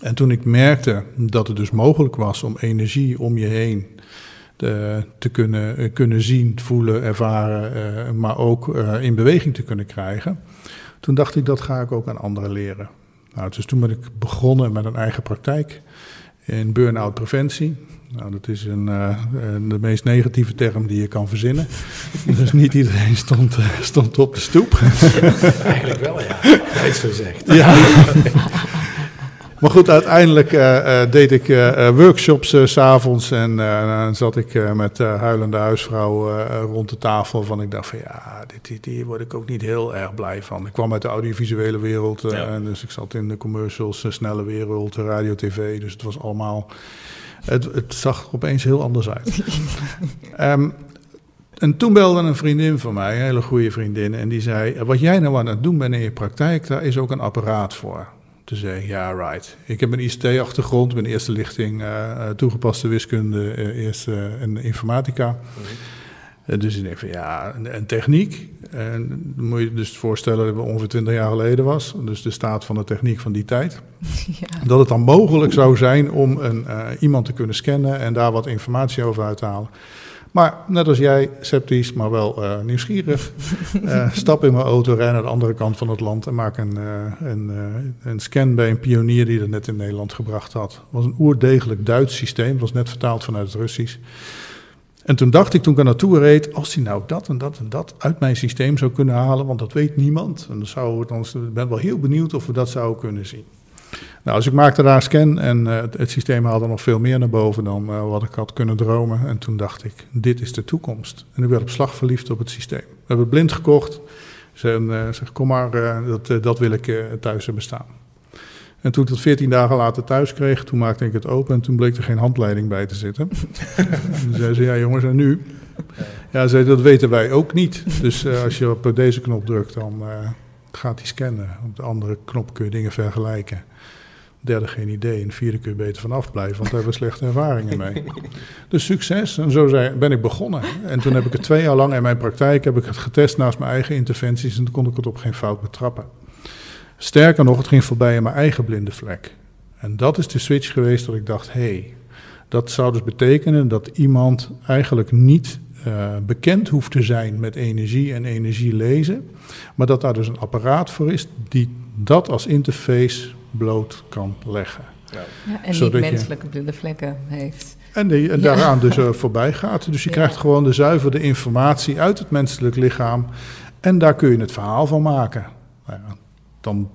En toen ik merkte dat het dus mogelijk was om energie om je heen te, te kunnen, eh, kunnen zien, voelen, ervaren, uh, maar ook in beweging te kunnen krijgen. Toen dacht ik, dat ga ik ook aan anderen leren. Nou, dus toen ben ik begonnen met een eigen praktijk in burn-out preventie. Nou, dat is een, uh, de meest negatieve term die je kan verzinnen. dus niet iedereen stond, stond op de stoep. Eigenlijk wel, ja. Hij zo zegt. Ja. Maar goed, uiteindelijk uh, uh, deed ik uh, workshops s s'avonds en dan zat ik met huilende huisvrouw rond de tafel. Van ik dacht van ja, dit, hier word ik ook niet heel erg blij van. Ik kwam uit de audiovisuele wereld, en dus ik zat in de commercials, snelle wereld, radio, tv. Dus het was allemaal, het, het zag er opeens heel anders uit. um, en toen belde een vriendin van mij, een hele goede vriendin, en die zei: Wat jij nou aan het doen bent in je praktijk, daar is ook een apparaat voor te zeggen, ja, right. Ik heb een ICT-achtergrond, mijn eerste lichting uh, toegepaste wiskunde, uh, eerste en informatica. Mhm. dus ik denk van ja, een, techniek. En dan moet je dus voorstellen dat het ongeveer 20 jaar geleden was. Dus de staat van de techniek van die tijd. Ja. Dat het dan mogelijk zou zijn om een, iemand te kunnen scannen en daar wat informatie over uit te halen. Maar net als jij, sceptisch, maar wel uh, nieuwsgierig, uh, stap in mijn auto, rij naar de andere kant van het land en maak een, uh, een, een, scan bij een pionier die dat net in Nederland gebracht had. Het was een oerdegelijk Duits systeem, het was net vertaald vanuit het Russisch. En toen dacht ik, toen ik er naartoe reed, als hij nou dat en dat en dat uit mijn systeem zou kunnen halen, want dat weet niemand. En dan zou, dan, ik ben wel heel benieuwd of we dat zouden kunnen zien. Nou, dus ik maakte daar een scan en uh, het, systeem haalde nog veel meer naar boven dan uh, wat ik had kunnen dromen. En toen dacht ik, dit is de toekomst. En ik werd op slag verliefd op het systeem. We hebben het blind gekocht. Ze uh, zeg, kom maar, dat, dat wil ik thuis hebben staan. En toen ik dat 14 dagen later thuis kreeg, toen maakte ik het open en toen bleek er geen handleiding bij te zitten. en toen zei ze, ja jongens, en nu? Ja, zei, dat weten wij ook niet. Dus als je op deze knop drukt, dan gaat hij scannen. Op de andere knop kun je dingen vergelijken. Derde geen idee. En vierde kun je beter vanaf blijven, want daar hebben we slechte ervaringen mee. Dus succes. En zo ben ik begonnen. En toen heb ik het twee jaar lang in mijn praktijk heb ik het getest naast mijn eigen interventies. En toen kon ik het op geen fout betrappen. Sterker nog, het ging voorbij aan mijn eigen blinde vlek. En dat is de switch geweest dat ik dacht, hé, hey, dat zou dus betekenen dat iemand eigenlijk niet uh, bekend hoeft te zijn met energie en energie lezen, maar dat daar dus een apparaat voor is die dat als interface bloot kan leggen. Ja. ja en Zodat niet menselijke blinde vlekken heeft. En, die, en daaraan dus uh, voorbij gaat. Dus je krijgt gewoon de zuivere informatie uit het menselijk lichaam. En daar kun je het verhaal van maken. Nou ja, dan,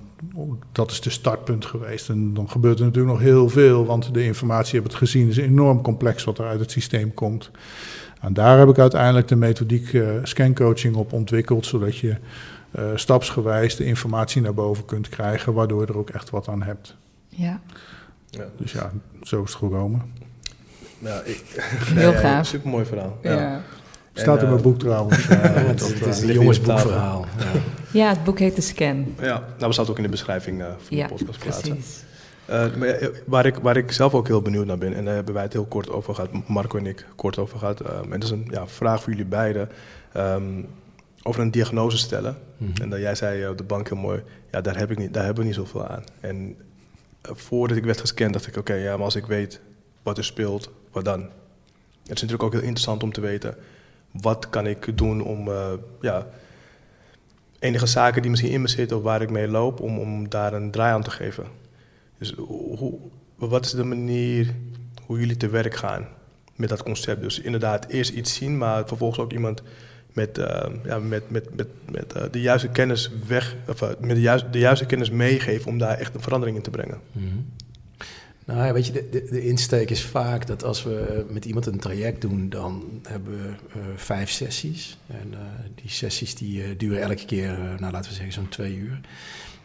dat is de startpunt geweest. En dan gebeurt er natuurlijk nog heel veel, want de informatie, je hebt het gezien, is enorm complex wat er uit het systeem komt. En daar heb ik uiteindelijk de methodiek uh, scancoaching op ontwikkeld, zodat je uh, stapsgewijs de informatie naar boven kunt krijgen, waardoor je er ook echt wat aan hebt. Ja. ja. Dus ja, zo is het gekomen. Ja, ik, Heel gaaf. Supermooi verhaal. Ja. Staat in mijn eh, boek trouwens. Ja, het, het, is een jongensboekverhaal. Ja. ja, het boek heet De Scan. Ja, nou, we staat ook in de beschrijving uh, van de podcast plaatsen. Precies. Uh, maar waar, ik, waar ik zelf ook heel benieuwd naar ben, en daar hebben wij het heel kort over gehad, Marco en ik kort over gehad. Um, en dat is een ja, vraag voor jullie beiden. Um, over een diagnose stellen. Mm -hmm. En dat jij zei op de bank heel mooi, ja, daar, heb ik niet, daar hebben we niet zoveel aan. En voordat ik werd gescand, dacht ik, oké, okay, ja, maar als ik weet wat er speelt, wat dan? Het is natuurlijk ook heel interessant om te weten wat kan ik doen om uh, ja, enige zaken die misschien in me zitten of waar ik mee loop, om, om daar een draai aan te geven. Dus hoe, wat is de manier hoe jullie te werk gaan met dat concept? Dus inderdaad, eerst iets zien, maar vervolgens ook iemand met, uh, ja, met, met, met, met uh, de juiste kennis weg, of met de juiste, de juiste kennis meegeven om daar echt een verandering in te brengen. -hmm. Nou ja, weet je, de, de, de, insteek is vaak dat als we met iemand een traject doen, dan hebben we vijf sessies. En die sessies die duren elke keer, nou laten we zeggen, zo'n twee uur.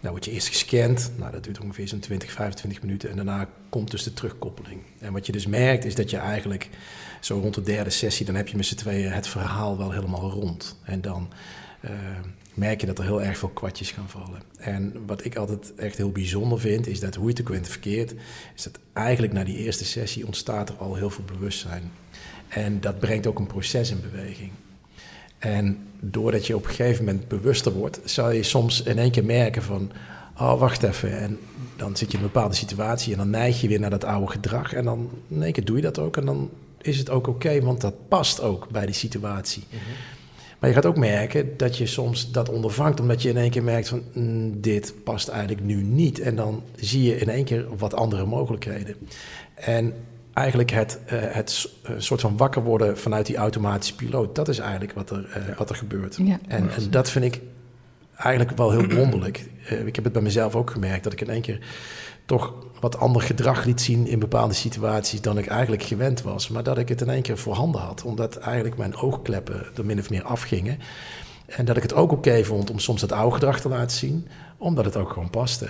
Dan word je eerst gescand, nou dat duurt ongeveer zo'n 20, 25 minuten. En daarna komt dus de terugkoppeling. En wat je dus merkt is dat je eigenlijk zo rond de derde sessie, dan heb je met z'n tweeën het verhaal wel helemaal rond. En dan merk je dat er heel erg veel kwartjes gaan vallen. En wat ik altijd echt heel bijzonder vind, is dat hoe je het ook bent verkeerd, is dat eigenlijk na die eerste sessie ontstaat er al heel veel bewustzijn. En dat brengt ook een proces in beweging. En doordat je op een gegeven moment bewuster wordt, zal je soms in één keer merken van, oh wacht even, en dan zit je in een bepaalde situatie en dan neig je weer naar dat oude gedrag en dan in één keer doe je dat ook en dan is het ook oké, want dat past ook bij die situatie. Mm maar je gaat ook merken dat je soms dat ondervangt, omdat je in één keer merkt van mm, dit past eigenlijk nu niet. En dan zie je in één keer wat andere mogelijkheden. En eigenlijk het, uh, het uh, soort van wakker worden vanuit die automatische piloot, dat is eigenlijk wat er, uh, wat er gebeurt. Ja. En, en, dat vind ik eigenlijk wel heel wonderlijk. ik heb het bij mezelf ook gemerkt, dat ik in één keer toch wat ander gedrag liet zien in bepaalde situaties dan ik eigenlijk gewend was. Maar dat ik het in één keer voorhanden had, omdat eigenlijk mijn oogkleppen er min of meer afgingen. En dat ik het ook oké vond om soms het oude gedrag te laten zien, omdat het ook gewoon paste.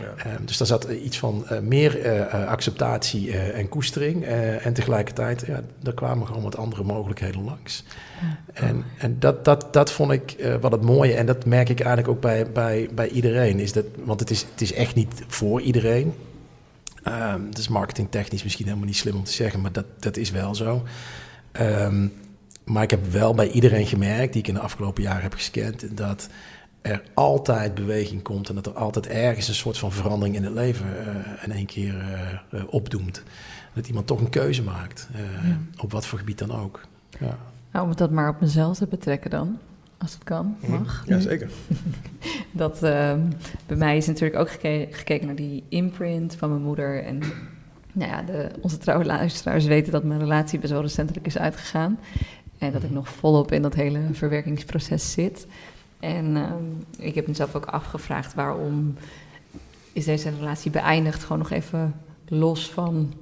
Ja. Um, dus daar zat iets van uh, meer uh, acceptatie uh, en koestering. en tegelijkertijd, ja, er kwamen gewoon wat andere mogelijkheden langs. Ja. En, en dat, dat, dat vond ik wat het mooie. En dat merk ik eigenlijk ook bij, bij, bij iedereen. Is dat, want het is, het is echt niet voor iedereen. Um, het is marketingtechnisch misschien helemaal niet slim om te zeggen, maar dat, dat is wel zo. Um, maar ik heb wel bij iedereen gemerkt, die ik in de afgelopen jaren heb gescand, dat er altijd beweging komt en dat er altijd ergens een soort van verandering in het leven uh, in één keer uh, uh, opdoemt. Dat iemand toch een keuze maakt, ja. op wat voor gebied dan ook. Ja. Nou, om het dat maar op mezelf te betrekken dan, als het kan, mhm. mag. Ja, zeker. dat, ehm, bij mij is natuurlijk ook geke gekeken naar die imprint van mijn moeder. En nou ja, de, onze trouwe luisteraars weten dat mijn relatie best wel recentelijk is uitgegaan. En dat ik nog volop in dat hele verwerkingsproces zit. En um, ik heb mezelf ook afgevraagd waarom is deze relatie beëindigd. Gewoon nog even los van.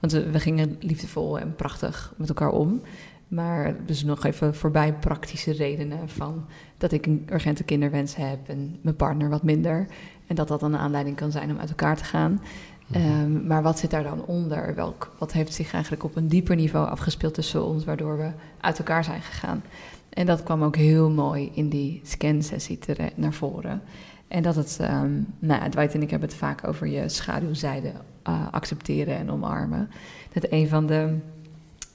Want we, we gingen liefdevol en prachtig met elkaar om. Maar dus nog even voorbij praktische redenen van dat ik een urgente kinderwens heb en mijn partner wat minder. En dat dat dan een aanleiding kan zijn om uit elkaar te gaan. Mhm. Ehm, maar wat zit daar dan onder? Welk, wat heeft zich eigenlijk op een dieper niveau afgespeeld tussen ons, waardoor we uit elkaar zijn gegaan? En dat kwam ook heel mooi in die scansessie naar voren. En dat het, ehm nou, Dwight en ik hebben het vaak over je schaduwzijde eh, accepteren en omarmen. Dat een van de,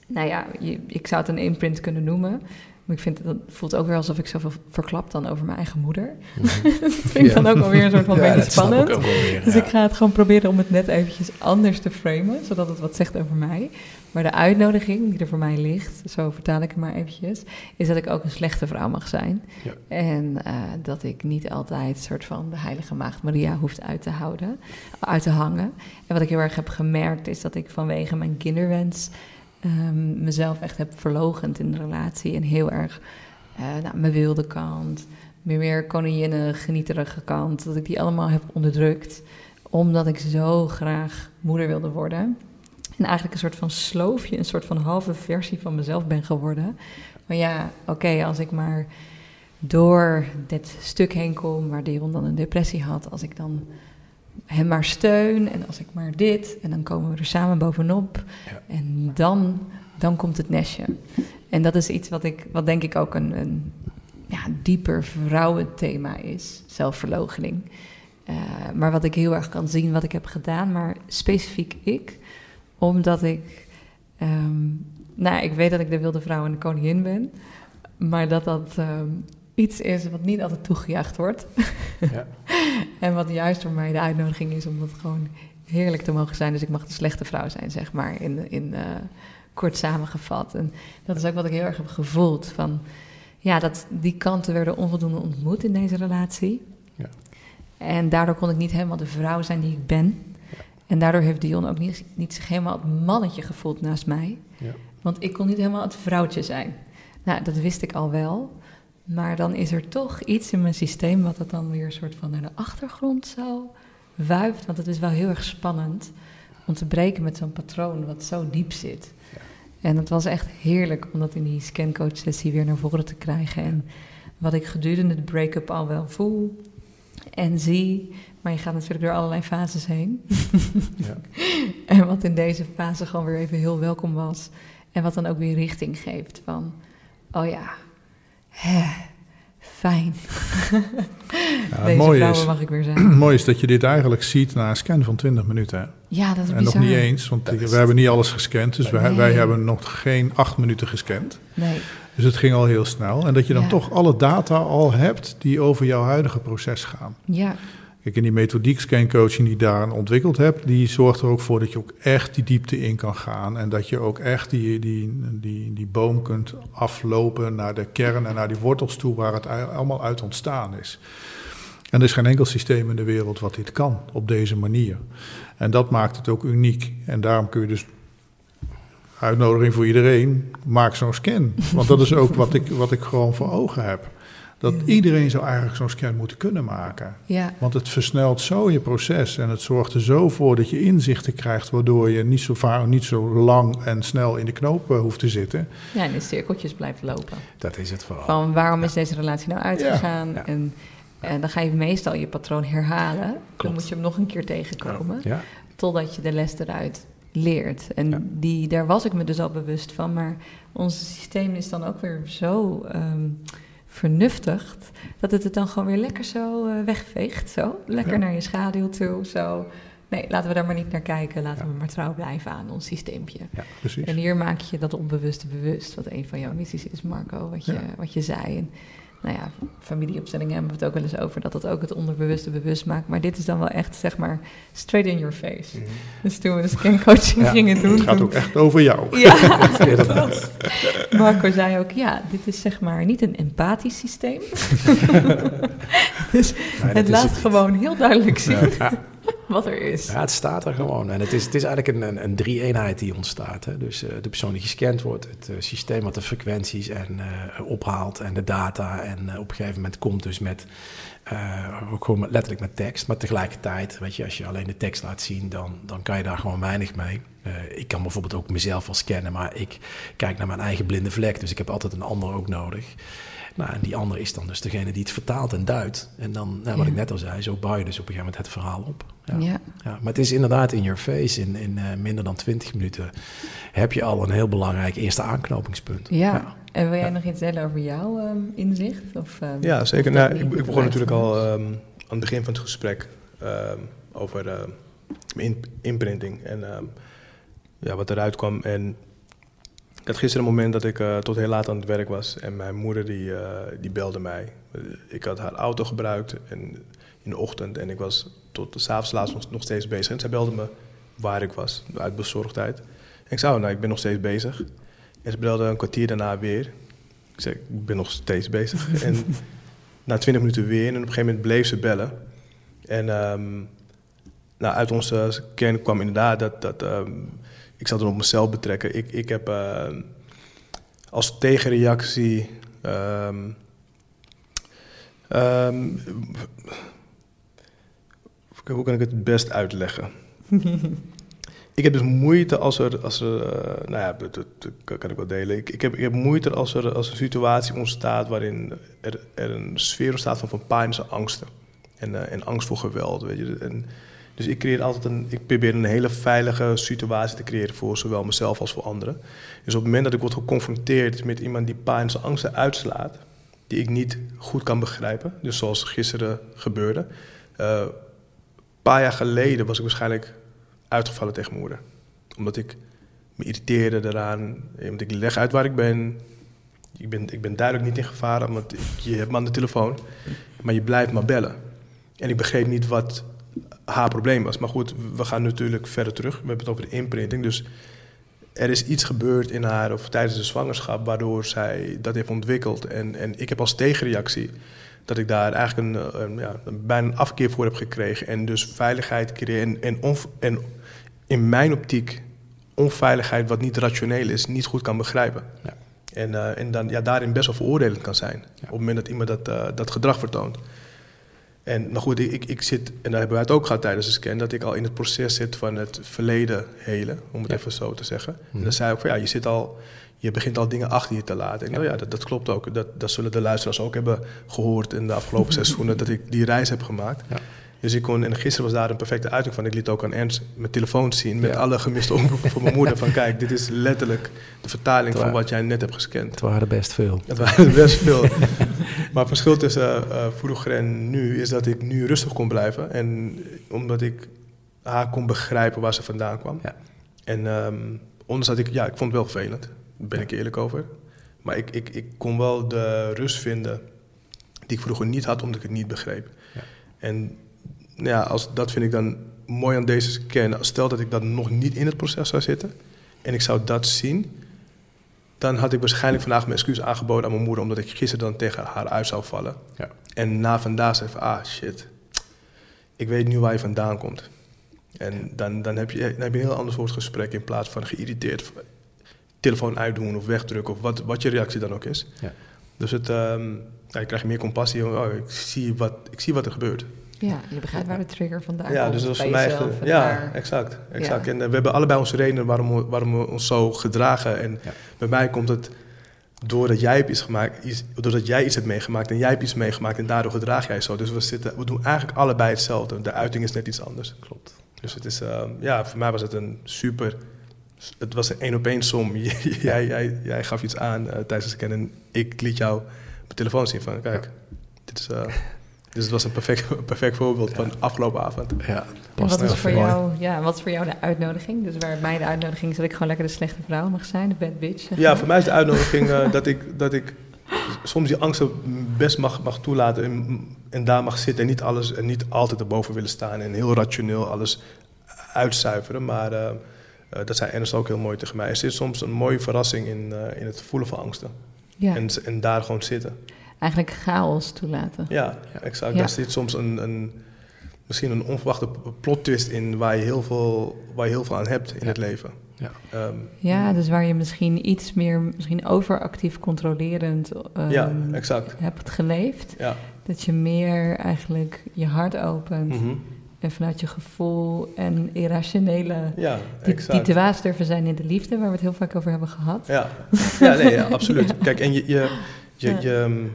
nou ja, je, ik zou het een imprint kunnen noemen. Maar ik vind dat voelt ook weer alsof ik zoveel verklap dan over mijn eigen moeder. dat vind ik dan ook alweer een soort van Mhm. Ja, beetje dat spannend. ik weer, Dus ja. ik ga het gewoon proberen om het net eventjes anders te framen, zodat het wat zegt over mij. Maar de uitnodiging die er voor mij ligt, zo vertaal ik het maar eventjes, is dat ik ook een slechte vrouw mag zijn. Ja. En eh, dat ik niet altijd een soort van de heilige maagd Maria hoeft uit te houden, uit te hangen. En wat ik heel erg heb gemerkt is dat ik vanwege mijn kinderwens ehm, mezelf echt heb verlogend in de relatie en heel erg eh, nou, mijn wilde kant, meer meer koninginnen, genieterige kant, dat ik die allemaal heb onderdrukt, omdat ik zo graag moeder wilde worden. En eigenlijk een soort van sloofje, een soort van halve versie van mezelf ben geworden. Maar ja, oké, als ik maar door dit stuk heen kom waar Dion dan een depressie had, als ik dan hem maar steun en als ik maar dit, en dan komen we er samen bovenop. Ja. En dan, dan komt het nestje. En dat is iets wat ik, wat denk ik ook een, een ja, dieper vrouwenthema is, zelfverloochening. Eh, maar wat ik heel erg kan zien, wat ik heb gedaan, maar specifiek ik, omdat ik, ehm, nou, ik weet dat ik de wilde vrouw en de koningin ben, maar dat dat ehm, iets is wat niet altijd toegejuicht wordt. Ja. en wat juist voor mij de uitnodiging is om dat gewoon heerlijk te mogen zijn. Dus ik mag de slechte vrouw zijn, zeg maar, in, in eh, kort samengevat. En dat is ook wat ik heel erg heb gevoeld. Van, ja, dat die kanten werden onvoldoende ontmoet in deze relatie. Ja. En daardoor kon ik niet helemaal de vrouw zijn die ik ben. En daardoor heeft Dion ook niet, niet zich helemaal het mannetje gevoeld naast mij. Ja. Want ik kon niet helemaal het vrouwtje zijn. Nou, dat wist ik al wel. Maar dan is er toch iets in mijn systeem wat het dan weer een soort van naar de achtergrond zo wuift. Want het is wel heel erg spannend om te breken met zo'n patroon wat zo diep zit. Ja. En het was echt heerlijk om dat in die scancoach sessie weer naar voren te krijgen. En wat ik gedurende de break-up al wel voel en zie. Maar je gaat natuurlijk door allerlei fases heen. Ja. En wat in deze fase gewoon weer even heel welkom was. En wat dan ook weer richting geeft van, oh ja, hè, fijn. Ja, het mooie vrouwen is, mag ik weer zijn. het mooie is dat je dit eigenlijk ziet na een scan van 20 minuten. Ja, dat is En nog niet eens, want Dat is- we hebben niet alles gescand. Dus wij, wij hebben nog geen acht minuten gescand. Nee, Dus het ging al heel snel. En dat je dan Ja. toch alle data al hebt die over jouw huidige proces gaan. ja, Kijk, en die methodiek scancoaching die daaraan ontwikkeld heb, die zorgt er ook voor dat je ook echt die diepte in kan gaan. En dat je ook echt die, die, die, die boom kunt aflopen naar de kern en naar die wortels toe waar het allemaal uit ontstaan is. En er is geen enkel systeem in de wereld wat dit kan op deze manier. En dat maakt het ook uniek. En daarom kun je dus uitnodiging voor iedereen, maak zo'n scan. Want dat is ook wat ik, wat ik gewoon voor ogen heb. Dat Ja. iedereen zou eigenlijk zo'n scan moeten kunnen maken. ja, Want het versnelt zo je proces en het zorgt er zo voor dat je inzichten krijgt, waardoor je niet zo, vaak, niet zo lang en snel in de knoop eh, hoeft te zitten. ja, en in cirkeltjes blijft lopen. Dat is het vooral. Van waarom is deze relatie nou uitgegaan? En, en dan ga je meestal je patroon herhalen. Dan moet je hem nog een keer tegenkomen. Totdat je de les eruit leert. En die, daar was ik me dus al bewust van. Maar ons systeem is dan ook weer zo ehm, vernuftigd... dat het het dan gewoon weer lekker zo eh, wegveegt. Zo. Lekker Ja. naar je schaduw toe. Zo. Nee, laten we daar maar niet naar kijken. Laten Ja. we maar trouw blijven aan ons systeempje. Precies. En hier maak je dat onbewuste bewust. Wat een van jouw missies is, Marco. Wat je, Ja. wat je zei. En, nou ja, familieopstellingen hebben we het ook wel eens over... dat dat ook het onderbewuste bewust maakt. Maar dit is dan wel echt, zeg maar, straight in your face. Dus toen we de scancoaching Ja, gingen doen... Het gaat ook echt over jou. Ja, inderdaad. Marco zei ook, ja, dit is zeg maar niet een empathisch systeem. dus Nee, dat het laat gewoon heel duidelijk zien Ja. wat er is. Ja, het staat er gewoon. En het is, het is eigenlijk een, een, een drie-eenheid die ontstaat. Hè. Dus eh, de persoon die gescand wordt, het eh, systeem wat de frequenties en, eh, ophaalt en de data. En op een gegeven moment komt dus met, gewoon letterlijk met tekst. Maar tegelijkertijd, weet je, als je alleen de tekst laat zien, dan, dan kan je daar gewoon weinig mee. Ik kan bijvoorbeeld ook mezelf wel scannen, maar ik kijk naar mijn eigen blinde vlek. Dus ik heb altijd een ander ook nodig. Nou, en die ander is dan dus degene die het vertaalt en duidt. En dan, nou, wat ik net al zei, zo bouw je dus op een gegeven moment het verhaal op. Ja. ja. ja maar het is inderdaad in your face. In, in uh, minder dan 20 minuten heb je al een heel belangrijk eerste aanknopingspunt. Ja. En wil jij nog iets delen over jouw um, inzicht? Of, um, ja, zeker. Nou, ik, ik, begon natuurlijk al um, aan het begin van het gesprek over in, imprinting en ja, wat eruit kwam. En had gisteren een moment dat ik uh, tot heel laat aan het werk was en mijn moeder die, uh, die belde mij. Ik had haar auto gebruikt en in de ochtend en ik was tot s'avonds laatst nog, nog steeds bezig. En zij belde me waar ik was, uit bezorgdheid. En ik zei, oh, nou, ik ben nog steeds bezig. En ze belde een kwartier daarna weer. Ik zei, ik ben nog steeds bezig. en na twintig minuten weer en op een gegeven moment bleef ze bellen. En um, nou, uit onze kern kwam inderdaad dat, dat um, ik zal het op mezelf betrekken. Ik, ik heb uh, als tegenreactie. Um, um, hoe kan ik het best uitleggen? ik heb dus moeite als er, als er uh, nou ja, dat, dat, kan ik wel delen. Ik, ik, heb, ik heb moeite als er als een situatie ontstaat waarin er, er een sfeer ontstaat van, van en angsten. En, uh, en angst voor geweld, weet je. En, dus ik, creëer altijd een, ik probeer een hele veilige situatie te creëren voor zowel mezelf als voor anderen. Dus op het moment dat ik word geconfronteerd met iemand die pijn en angsten uitslaat, die ik niet goed kan begrijpen, dus zoals gisteren gebeurde. Een paar jaar geleden was ik waarschijnlijk uitgevallen tegen moeder. Omdat ik me irriteerde eraan, want ik leg uit waar ik ben. Ik ben, ik ben duidelijk niet in gevaar, want je hebt me aan de telefoon. Maar je blijft maar bellen. En ik begreep niet wat haar probleem was. Maar goed, we gaan natuurlijk verder terug. We hebben het over de imprinting. Dus er is iets gebeurd in haar of tijdens de zwangerschap waardoor zij dat heeft ontwikkeld. En, en ik heb als tegenreactie dat ik daar eigenlijk een, een ja, bijna een afkeer voor heb gekregen. En dus veiligheid creëren. En, en, en in mijn optiek onveiligheid wat niet rationeel is, niet goed kan begrijpen. Ja. En, uh, en dan ja, daarin best wel veroordelend kan zijn. Op het moment dat iemand dat, uh, dat gedrag vertoont. En maar goed, ik, ik zit, en daar hebben wij het ook gehad tijdens de scan, dat ik al in het proces zit van het verleden helen, om het even zo te zeggen. En mhm. dan zei ik van ja, je zit al, je begint al dingen achter je te laten. En nou ja, dat, dat klopt ook. Dat, dat zullen de luisteraars ook hebben gehoord in de afgelopen seizoenen, dat ik die reis heb gemaakt. Ja. Dus ik kon, en gisteren was daar een perfecte uiting van. Ik liet ook aan Ernst mijn telefoon zien met alle gemiste omroepen van mijn moeder. Van kijk, dit is letterlijk de vertaling van wat jij net hebt gescand. Het waren best veel. Het waren best veel. maar het verschil tussen uh, vroeger en nu is dat ik nu rustig kon blijven. En omdat ik haar kon begrijpen waar ze vandaan kwam. Ja. En um, ondanks dat ik, ja, ik vond het wel vervelend. Daar ben ik eerlijk over. Maar ik, ik, ik kon wel de rust vinden die ik vroeger niet had, omdat ik het niet begreep. Ja. En ja, als, dat vind ik dan mooi aan deze scan. Stel dat ik dat nog niet in het proces zou zitten en ik zou dat zien, dan had ik waarschijnlijk vandaag mijn excuus aangeboden aan mijn moeder, omdat ik gisteren dan tegen haar uit zou vallen. Ja. En na vandaag zei van, ah shit, ik weet nu waar je vandaan komt. En dan, dan, heb je, dan heb je een heel ander soort gesprek in plaats van geïrriteerd telefoon uitdoen of wegdrukken of wat, wat je reactie dan ook is. Ja. Dus het, um, ja, je krijgt meer compassie. Oh, ik, zie wat, ik zie wat er gebeurt. Ja, je begrijpt waar de trigger vandaan ja, komt. Dus dat was voor mij ja, exact. exact. En uh, we hebben allebei onze redenen waarom we, waarom we ons zo gedragen. En bij mij komt het doordat jij, iets gemaakt, iets, doordat jij iets hebt meegemaakt en jij hebt iets meegemaakt en daardoor gedraag jij zo. Dus we, zitten, we doen eigenlijk allebei hetzelfde. De uiting is net iets anders. Klopt. Dus het is, uh, ja, voor mij was het een super. Het was een één op één som. jij, jij, jij gaf iets aan uh, tijdens het scan en ik liet jou op de telefoon zien van kijk, dit is. Dus het was een perfect, perfect voorbeeld van afgelopen avond. Ja, wat is, voor jou, ja, wat is voor jou de uitnodiging? Dus waar mij de uitnodiging is dat ik gewoon lekker de slechte vrouw mag zijn, de bad bitch. Ja, voor mij is de uitnodiging uh, dat, ik, dat ik soms die angsten best mag, mag toelaten en, en, daar mag zitten. En niet alles en niet altijd erboven willen staan en heel rationeel alles uitzuiveren. Maar uh, uh, dat zei Ernst ook heel mooi tegen mij. Er zit soms een mooie verrassing in, in het voelen van angsten. Ja. En, en daar gewoon zitten eigenlijk chaos toelaten. Ja, exact. Daar zit soms een, een, misschien een onverwachte plot twist in waar je heel veel, waar je heel veel aan hebt in het leven. Ja. Um, ja, dus waar je misschien iets meer, misschien overactief controlerend um, ja, exact. hebt geleefd. Ja. Dat je meer eigenlijk je hart opent. Mm En vanuit je gevoel en irrationele... Ja, die, exact. die dwaas durven zijn in de liefde, waar we het heel vaak over hebben gehad. Ja, ja, nee, ja absoluut. Kijk, en je, je, je, Ja. je, ehm,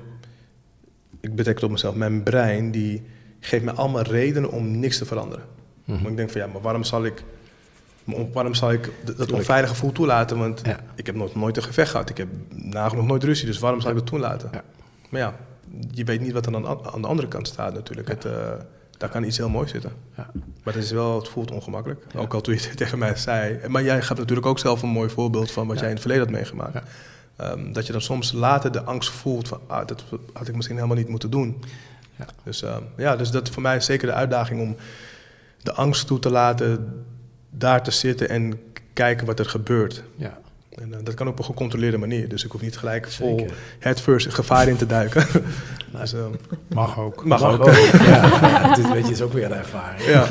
ik betek het op mezelf, mijn brein die geeft me allemaal redenen om niks te veranderen. Maar ik denk van ja, maar waarom zal ik, waarom zal ik dat onveilige gevoel toelaten? Want Ja. ik heb nooit, nooit een gevecht gehad, ik heb nagenoeg nooit ruzie, dus waarom zal ik dat toelaten? Ja. Maar ja, je weet niet wat er aan, aan de andere kant staat natuurlijk. Ja. Het, eh, daar kan iets heel moois zitten. Ja. Maar het, is wel, het voelt ongemakkelijk. Ja. Ook al toen je het tegen mij zei. Maar jij gaat natuurlijk ook zelf een mooi voorbeeld van wat jij in het verleden had meegemaakt. Ehm, dat je dan soms later de angst voelt van, ah, dat had ik misschien helemaal niet moeten doen. Ja. Dus ehm, ja, dus dat is voor mij zeker de uitdaging om de angst toe te laten daar te zitten en kijken wat er gebeurt. Ja, En eh, dat kan op een gecontroleerde manier. Dus ik hoef niet gelijk vol zeker. het first gevaar in te duiken. dus, ehm, Mag ook. mag ook. Ja, ja, dit weet je, is ook weer een ervaring. Ja.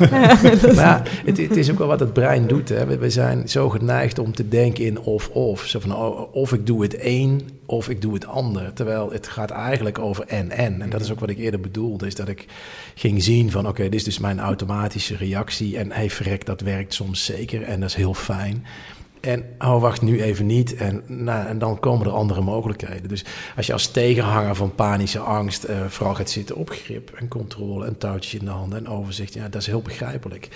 Maar ja, het, het is ook wel wat het brein doet. Hè. We, we zijn zo geneigd om te denken in of-of. Zo van, oh, of ik doe het een, of ik doe het ander. Terwijl het gaat eigenlijk over en-en. En dat is ook wat ik eerder bedoelde. Is dat ik ging zien van, oké, dit is dus mijn automatische reactie. En hey, verrek, dat werkt soms zeker. En dat is heel fijn. En oh, wacht, nu even niet. En, nou, en dan komen er andere mogelijkheden. Dus als je als tegenhanger van panische angst eh, vooral gaat zitten op grip en controle en touwtjes in de handen en overzicht, ja, dat is heel begrijpelijk.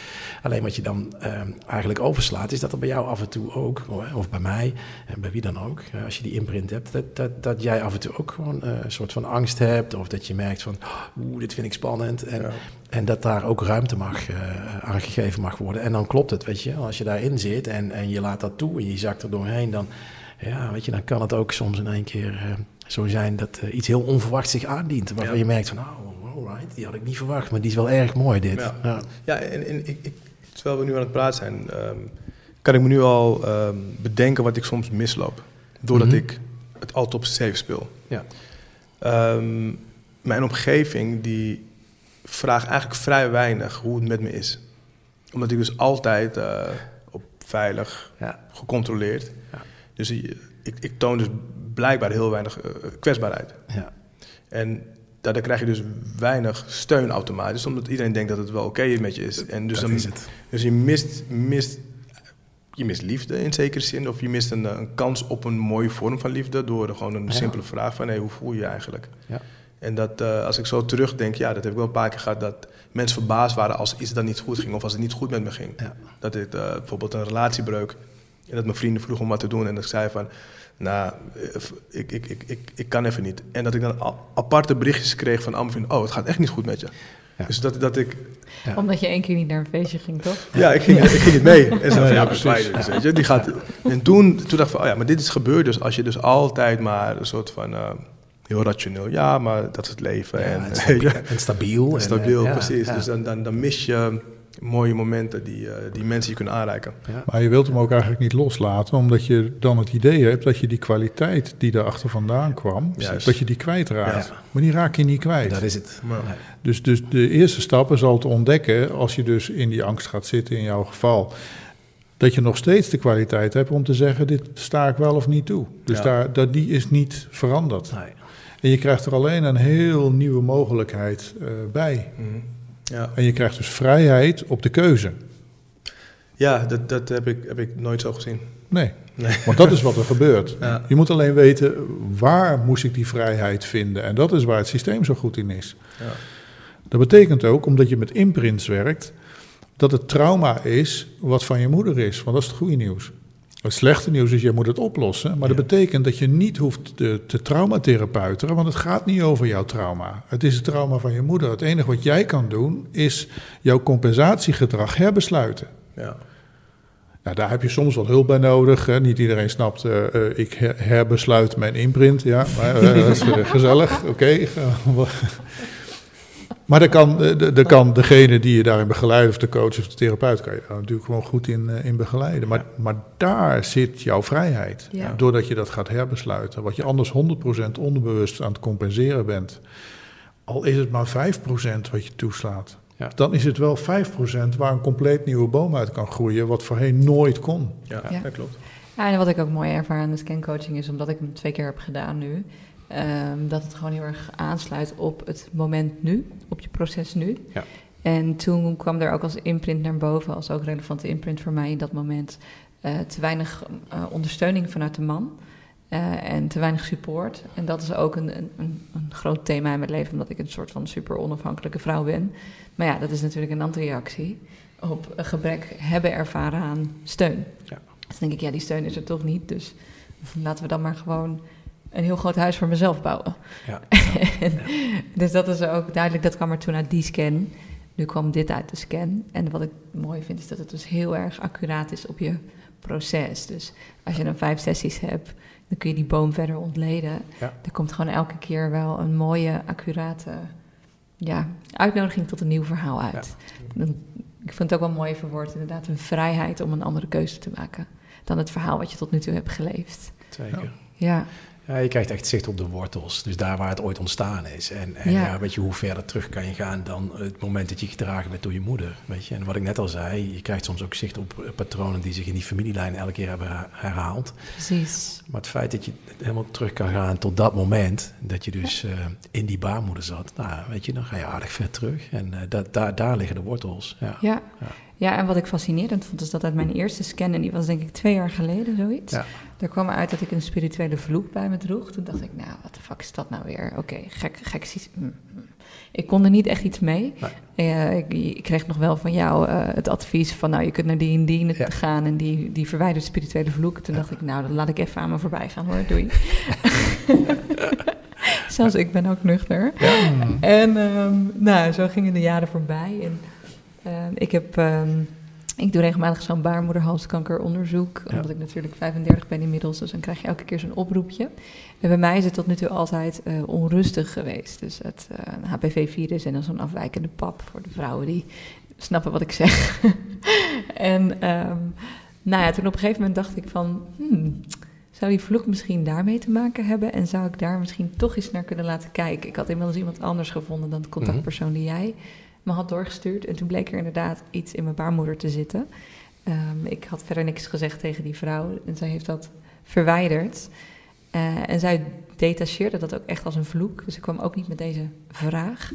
Alleen wat je dan eh, eigenlijk overslaat, is dat er bij jou af en toe ook, of bij mij, en bij wie dan ook, eh, als je die imprint hebt, dat, dat, dat jij af en toe ook gewoon eh, een soort van angst hebt. Of dat je merkt van, oeh, dit vind ik spannend. En, Ja. En dat daar ook ruimte mag, eh, aan gegeven mag worden. En dan klopt het, weet je. Als je daarin zit en, en je laat dat toe en je zakt er doorheen, dan, ja, weet je, dan kan het ook soms in één keer eh, zo zijn dat eh, iets heel onverwachts zich aandient. Waarvan Ja. je merkt van, oh, alright, die had ik niet verwacht, maar die is wel erg mooi dit. Ja. Ja. Ja, en, en ik, ik, terwijl we nu aan het praten zijn, ehm, kan ik me nu al ehm, bedenken wat ik soms misloop. Doordat Mhm. ik het altijd op safe speel. Ja. Ehm, mijn omgeving die vraagt eigenlijk vrij weinig hoe het met me is. Omdat ik dus altijd eh, op veilig, Ja. gecontroleerd. Ja. Dus ik, ik, toon dus blijkbaar heel weinig eh, kwetsbaarheid. Ja. En daardoor krijg je dus weinig steun automatisch, omdat iedereen denkt dat het wel oké met je is. En dus, dat dan, is het. dus je mist, mist, je mist liefde in zekere zin, of je mist een, eh, een kans op een mooie vorm van liefde door gewoon een Ja. simpele vraag van hey, hoe voel je je eigenlijk? Ja. En dat eh, als ik zo terugdenk, ja, dat heb ik wel een paar keer gehad, dat mensen verbaasd waren als iets dan niet goed ging of als het niet goed met me ging. Ja. Dat ik eh, bijvoorbeeld een relatiebreuk en dat mijn vrienden vroegen om wat te doen en dat ik zei van, nou, eh, ik, ik, ik, ik, ik kan even niet. En dat ik dan aparte berichtjes kreeg van allemaal vrienden, oh, het gaat echt niet goed met je. Ja. Dus dat, dat ik, Ja. Omdat je één keer niet naar een feestje ging, toch? ja, ik ging, ik ging niet mee. En zo van, Ja, ja, precies. precies. Dus, weet je, die gaat, en toen, toen dacht ik van, oh ja, maar dit is gebeurd dus als je dus altijd maar een soort van, eh, heel rationeel, ja, maar dat is het leven. Ja, en, stabiel, en stabiel. en, stabiel, eh, ja, precies. ja. Dus dan, dan, dan mis je mooie momenten die, eh, die mensen je kunnen aanreiken. Ja. Maar je wilt hem ook eigenlijk niet loslaten, omdat je dan het idee hebt dat je die kwaliteit die daarachter vandaan kwam, Juist. dat je die kwijtraakt. Ja. Maar die raak je niet kwijt. Dat is het. Dus, dus de eerste stap is al te ontdekken, als je dus in die angst gaat zitten in jouw geval, dat je nog steeds de kwaliteit hebt om te zeggen, dit sta ik wel of niet toe. Dus Ja. daar, dat, die is niet veranderd. Nee. En je krijgt er alleen een heel nieuwe mogelijkheid eh, bij. Mhm. Ja, En je krijgt dus vrijheid op de keuze. ja dat, dat heb, ik, heb ik nooit zo gezien. Nee, Nee. want dat is wat er gebeurt. Ja. Je moet alleen weten, waar moest ik die vrijheid vinden? En dat is waar het systeem zo goed in is. Ja. Dat betekent ook, omdat je met imprints werkt, dat het trauma is wat van je moeder is. Want dat is het goede nieuws. Het slechte nieuws is, je moet het oplossen. Maar dat betekent dat je niet hoeft te, te traumatherapeuteren, want het gaat niet over jouw trauma. Het is het trauma van je moeder. Het enige wat jij kan doen, is jouw compensatiegedrag herbesluiten. Ja. Nou, daar heb je soms wat hulp bij nodig. Hè. Niet iedereen snapt, eh, eh, ik her- herbesluit mijn imprint. Ja, maar eh, dat is gezellig, oké. maar dan kan, eh, de, de kan degene die je daarin begeleidt, of de coach of de therapeut, kan je daar natuurlijk gewoon goed in, eh, in begeleiden. Maar, maar daar zit jouw vrijheid. Ja. Doordat je dat gaat herbesluiten. Wat je anders 100% onbewust aan het compenseren bent. Al is het maar 5% wat je toeslaat. Ja. Dan is het wel 5% waar een compleet nieuwe boom uit kan groeien, wat voorheen nooit kon. Ja, Ja. dat klopt. Ja, en wat ik ook mooi ervaar aan de scancoaching is, omdat ik hem twee keer heb gedaan nu, ehm, dat het gewoon heel erg aansluit op het moment nu, op je proces nu. Ja. En toen kwam er ook als imprint naar boven, als ook relevante imprint voor mij in dat moment, uh, te weinig uh, ondersteuning vanuit de man. Uh, en te weinig support. En dat is ook een, een, een, groot thema in mijn leven, omdat ik een soort van super onafhankelijke vrouw ben. Maar ja, dat is natuurlijk een antireactie op een gebrek hebben ervaren aan steun. Ja. Dus denk ik, ja, die steun is er toch niet. Dus laten we dan maar gewoon een heel groot huis voor mezelf bouwen. Ja. en, dus dat is ook duidelijk, dat kwam er toen uit die scan. Nu kwam dit uit de scan. En wat ik mooi vind, is dat het dus heel erg accuraat is op je proces. Dus als je dan vijf sessies hebt, dan kun je die boom verder ontleden. Ja. Er komt gewoon elke keer wel een mooie, accurate ja, uitnodiging tot een nieuw verhaal uit. ik vind het ook wel mooi verwoord, inderdaad, een vrijheid om een andere keuze te maken dan het verhaal wat je tot nu toe hebt geleefd. Zeker. Ja. Ja, je krijgt echt zicht op de wortels, dus daar waar het ooit ontstaan is. En, en ja. weet je, hoe verder terug kan je gaan dan het moment dat je gedragen bent door je moeder, weet je. En wat ik net al zei, je krijgt soms ook zicht op patronen die zich in die familielijn elke keer hebben herhaald. Precies. Maar het feit dat je helemaal terug kan gaan tot dat moment, dat je dus uh, in die baarmoeder zat, nou, weet je, dan ga je aardig ver terug. En uh, da daar, daar liggen de wortels, ja. ja. Ja, en wat ik fascinerend vond, is dat uit mijn eerste scan, en die was denk ik twee jaar geleden, zoiets. Ja. Daar kwam uit dat ik een spirituele vloek bij me droeg. Toen dacht ik, nou, wat de fuck is dat nou weer? Oké, gek, gek. Mm, mm. Ik kon er niet echt iets mee. Uh, ik, ik, kreeg nog wel van jou uh, het advies van, nou, je kunt naar die en die ja. gaan en die, die verwijdert spirituele vloek. Toen dacht ik, nou, dan laat ik even aan me voorbij gaan hoor, doei. Zelfs ik ben ook nuchter. En um, nou, zo gingen de jaren voorbij en... Ehm, ik, heb, ehm, ik doe regelmatig zo'n baarmoederhalskankeronderzoek, omdat ik natuurlijk 35 ben inmiddels, dus dan krijg je elke keer zo'n oproepje. En bij mij is het tot nu toe altijd uh, onrustig geweest. Dus het uh, HPV-virus en dan zo'n afwijkende pap voor de vrouwen die snappen wat ik zeg. en um, nou ja, toen op een gegeven moment dacht ik van, hmm, zou die vloek misschien daarmee te maken hebben? En zou ik daar misschien toch eens naar kunnen laten kijken? Ik had inmiddels iemand anders gevonden dan de contactpersoon die jij had doorgestuurd. En toen bleek er inderdaad iets in mijn baarmoeder te zitten. Um, ik had verder niks gezegd tegen die vrouw en zij heeft dat verwijderd. Uh, en zij detacheerde dat ook echt als een vloek. Dus ik kwam ook niet met deze vraag.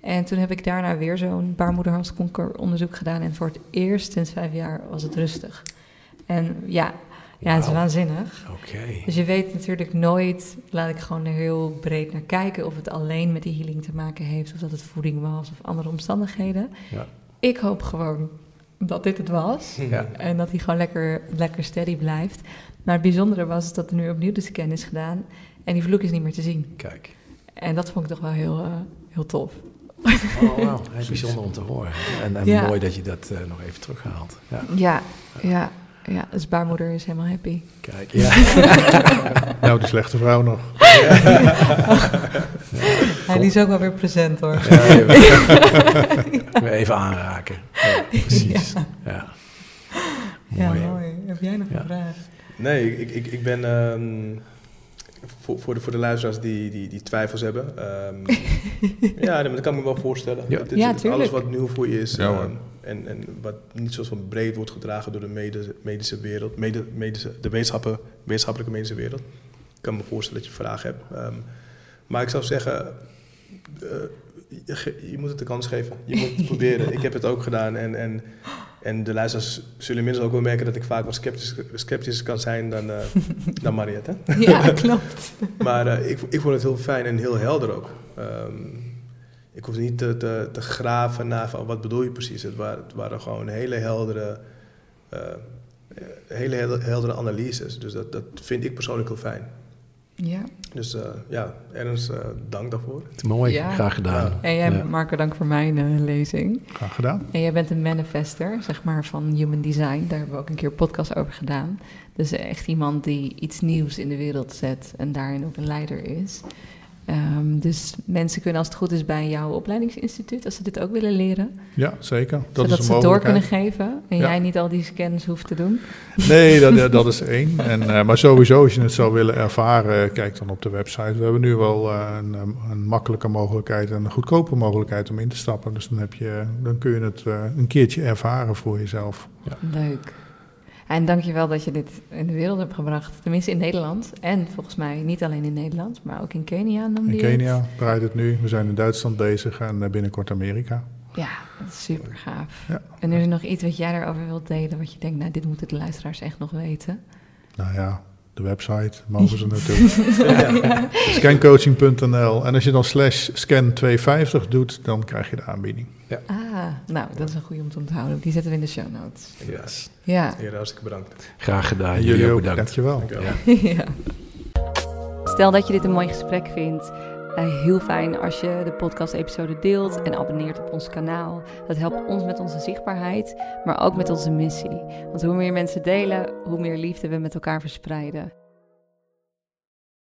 En toen heb ik daarna weer zo'n baarmoederhalskankeronderzoek gedaan. En voor het eerst sinds vijf jaar was het rustig. En ja, ja, het is waanzinnig. Oké. Dus je weet natuurlijk nooit, laat ik gewoon er heel breed naar kijken, of het alleen met die healing te maken heeft, of dat het voeding was of andere omstandigheden. Ja. Ik hoop gewoon dat dit het was ja. en dat hij gewoon lekker, lekker steady blijft. Maar het bijzondere was dat er nu opnieuw de scan is gedaan en die vloek is niet meer te zien. Kijk. En dat vond ik toch wel heel, uh, heel tof. Oh, wow. bijzonder om te horen. En, en ja. mooi dat je dat uh, nog even terughaalt. Ja, ja. ja. Ja, dus baarmoeder is helemaal happy. Kijk, ja. nou, de slechte vrouw nog. Hij is ook wel weer present hoor. Ja, even, even aanraken. precies. Ja. Mooi. mooi. Heb jij nog een vraag? Nee, ik, ik, ik ben... Um, voor, voor, de, voor de luisteraars die, die, die twijfels hebben. Um, ja, dat kan ik me wel voorstellen. Ja, ja alles wat nieuw voor je is. Ja, um, en, en wat niet zo van breed wordt gedragen door de medische, medische wereld, mede, medische, de wetenschappen, wetenschappelijke medische wereld. Ik kan me voorstellen dat je vragen hebt. Um, maar ik zou zeggen, uh, je, je, moet het de kans geven. Je moet het proberen. Ik heb het ook gedaan. En, en, en de luisteraars zullen inmiddels ook wel merken dat ik vaak wat sceptisch, sceptisch kan zijn dan, uh, dan Mariette. Ja, klopt. maar uh, ik, ik vond het heel fijn en heel helder ook. Um, ik hoefde niet te, te, te, graven naar van wat bedoel je precies. Het waren, het waren gewoon hele heldere, uh, hele heldere analyses. Dus dat, dat vind ik persoonlijk heel fijn. Ja. Dus uh, ja, Ernst, uh, dank daarvoor. Mooi, graag gedaan. En jij, ja. Marco, dank voor mijn lezing. Graag gedaan. En jij bent een manifester, zeg maar, van Human Design. Daar hebben we ook een keer een podcast over gedaan. Dus echt iemand die iets nieuws in de wereld zet en daarin ook een leider is. Um, dus mensen kunnen als het goed is bij jouw opleidingsinstituut, als ze dit ook willen leren. Ja, zeker. Dat zodat is ze het door kunnen geven en jij niet al die scans hoeft te doen. Nee, dat, dat is één. En, uh, maar sowieso, als je het zou willen ervaren, kijk dan op de website. We hebben nu wel uh, een, een, makkelijke mogelijkheid en een goedkope mogelijkheid om in te stappen. Dus dan, heb je, dan kun je het uh, een keertje ervaren voor jezelf. Ja. Leuk. En dankjewel dat je dit in de wereld hebt gebracht. Tenminste in Nederland. En volgens mij niet alleen in Nederland, maar ook in Kenia. in Kenia draait het nu. We zijn in Duitsland bezig en eh, binnenkort Amerika. Ja, super gaaf. Ja. En is er nog iets wat jij daarover wilt delen, wat je denkt, nou, dit moeten de luisteraars echt nog weten? Nou ja, de website mogen ze naartoe. Scancoaching.nl. En als je dan slash scan250 doet, dan krijg je de aanbieding. Ah, nou, dat is een goede om te onthouden. Die zetten we in de show notes. Yes. Ja. Heren, hartstikke bedankt. Graag gedaan. En jullie, ook bedankt. Dankjewel. Dankjewel. Ja. ja. Stel dat je dit een mooi gesprek vindt. Eh, heel fijn als je de podcast-episode deelt en abonneert op ons kanaal. Dat helpt ons met onze zichtbaarheid, maar ook met onze missie. Want hoe meer mensen delen, hoe meer liefde we met elkaar verspreiden.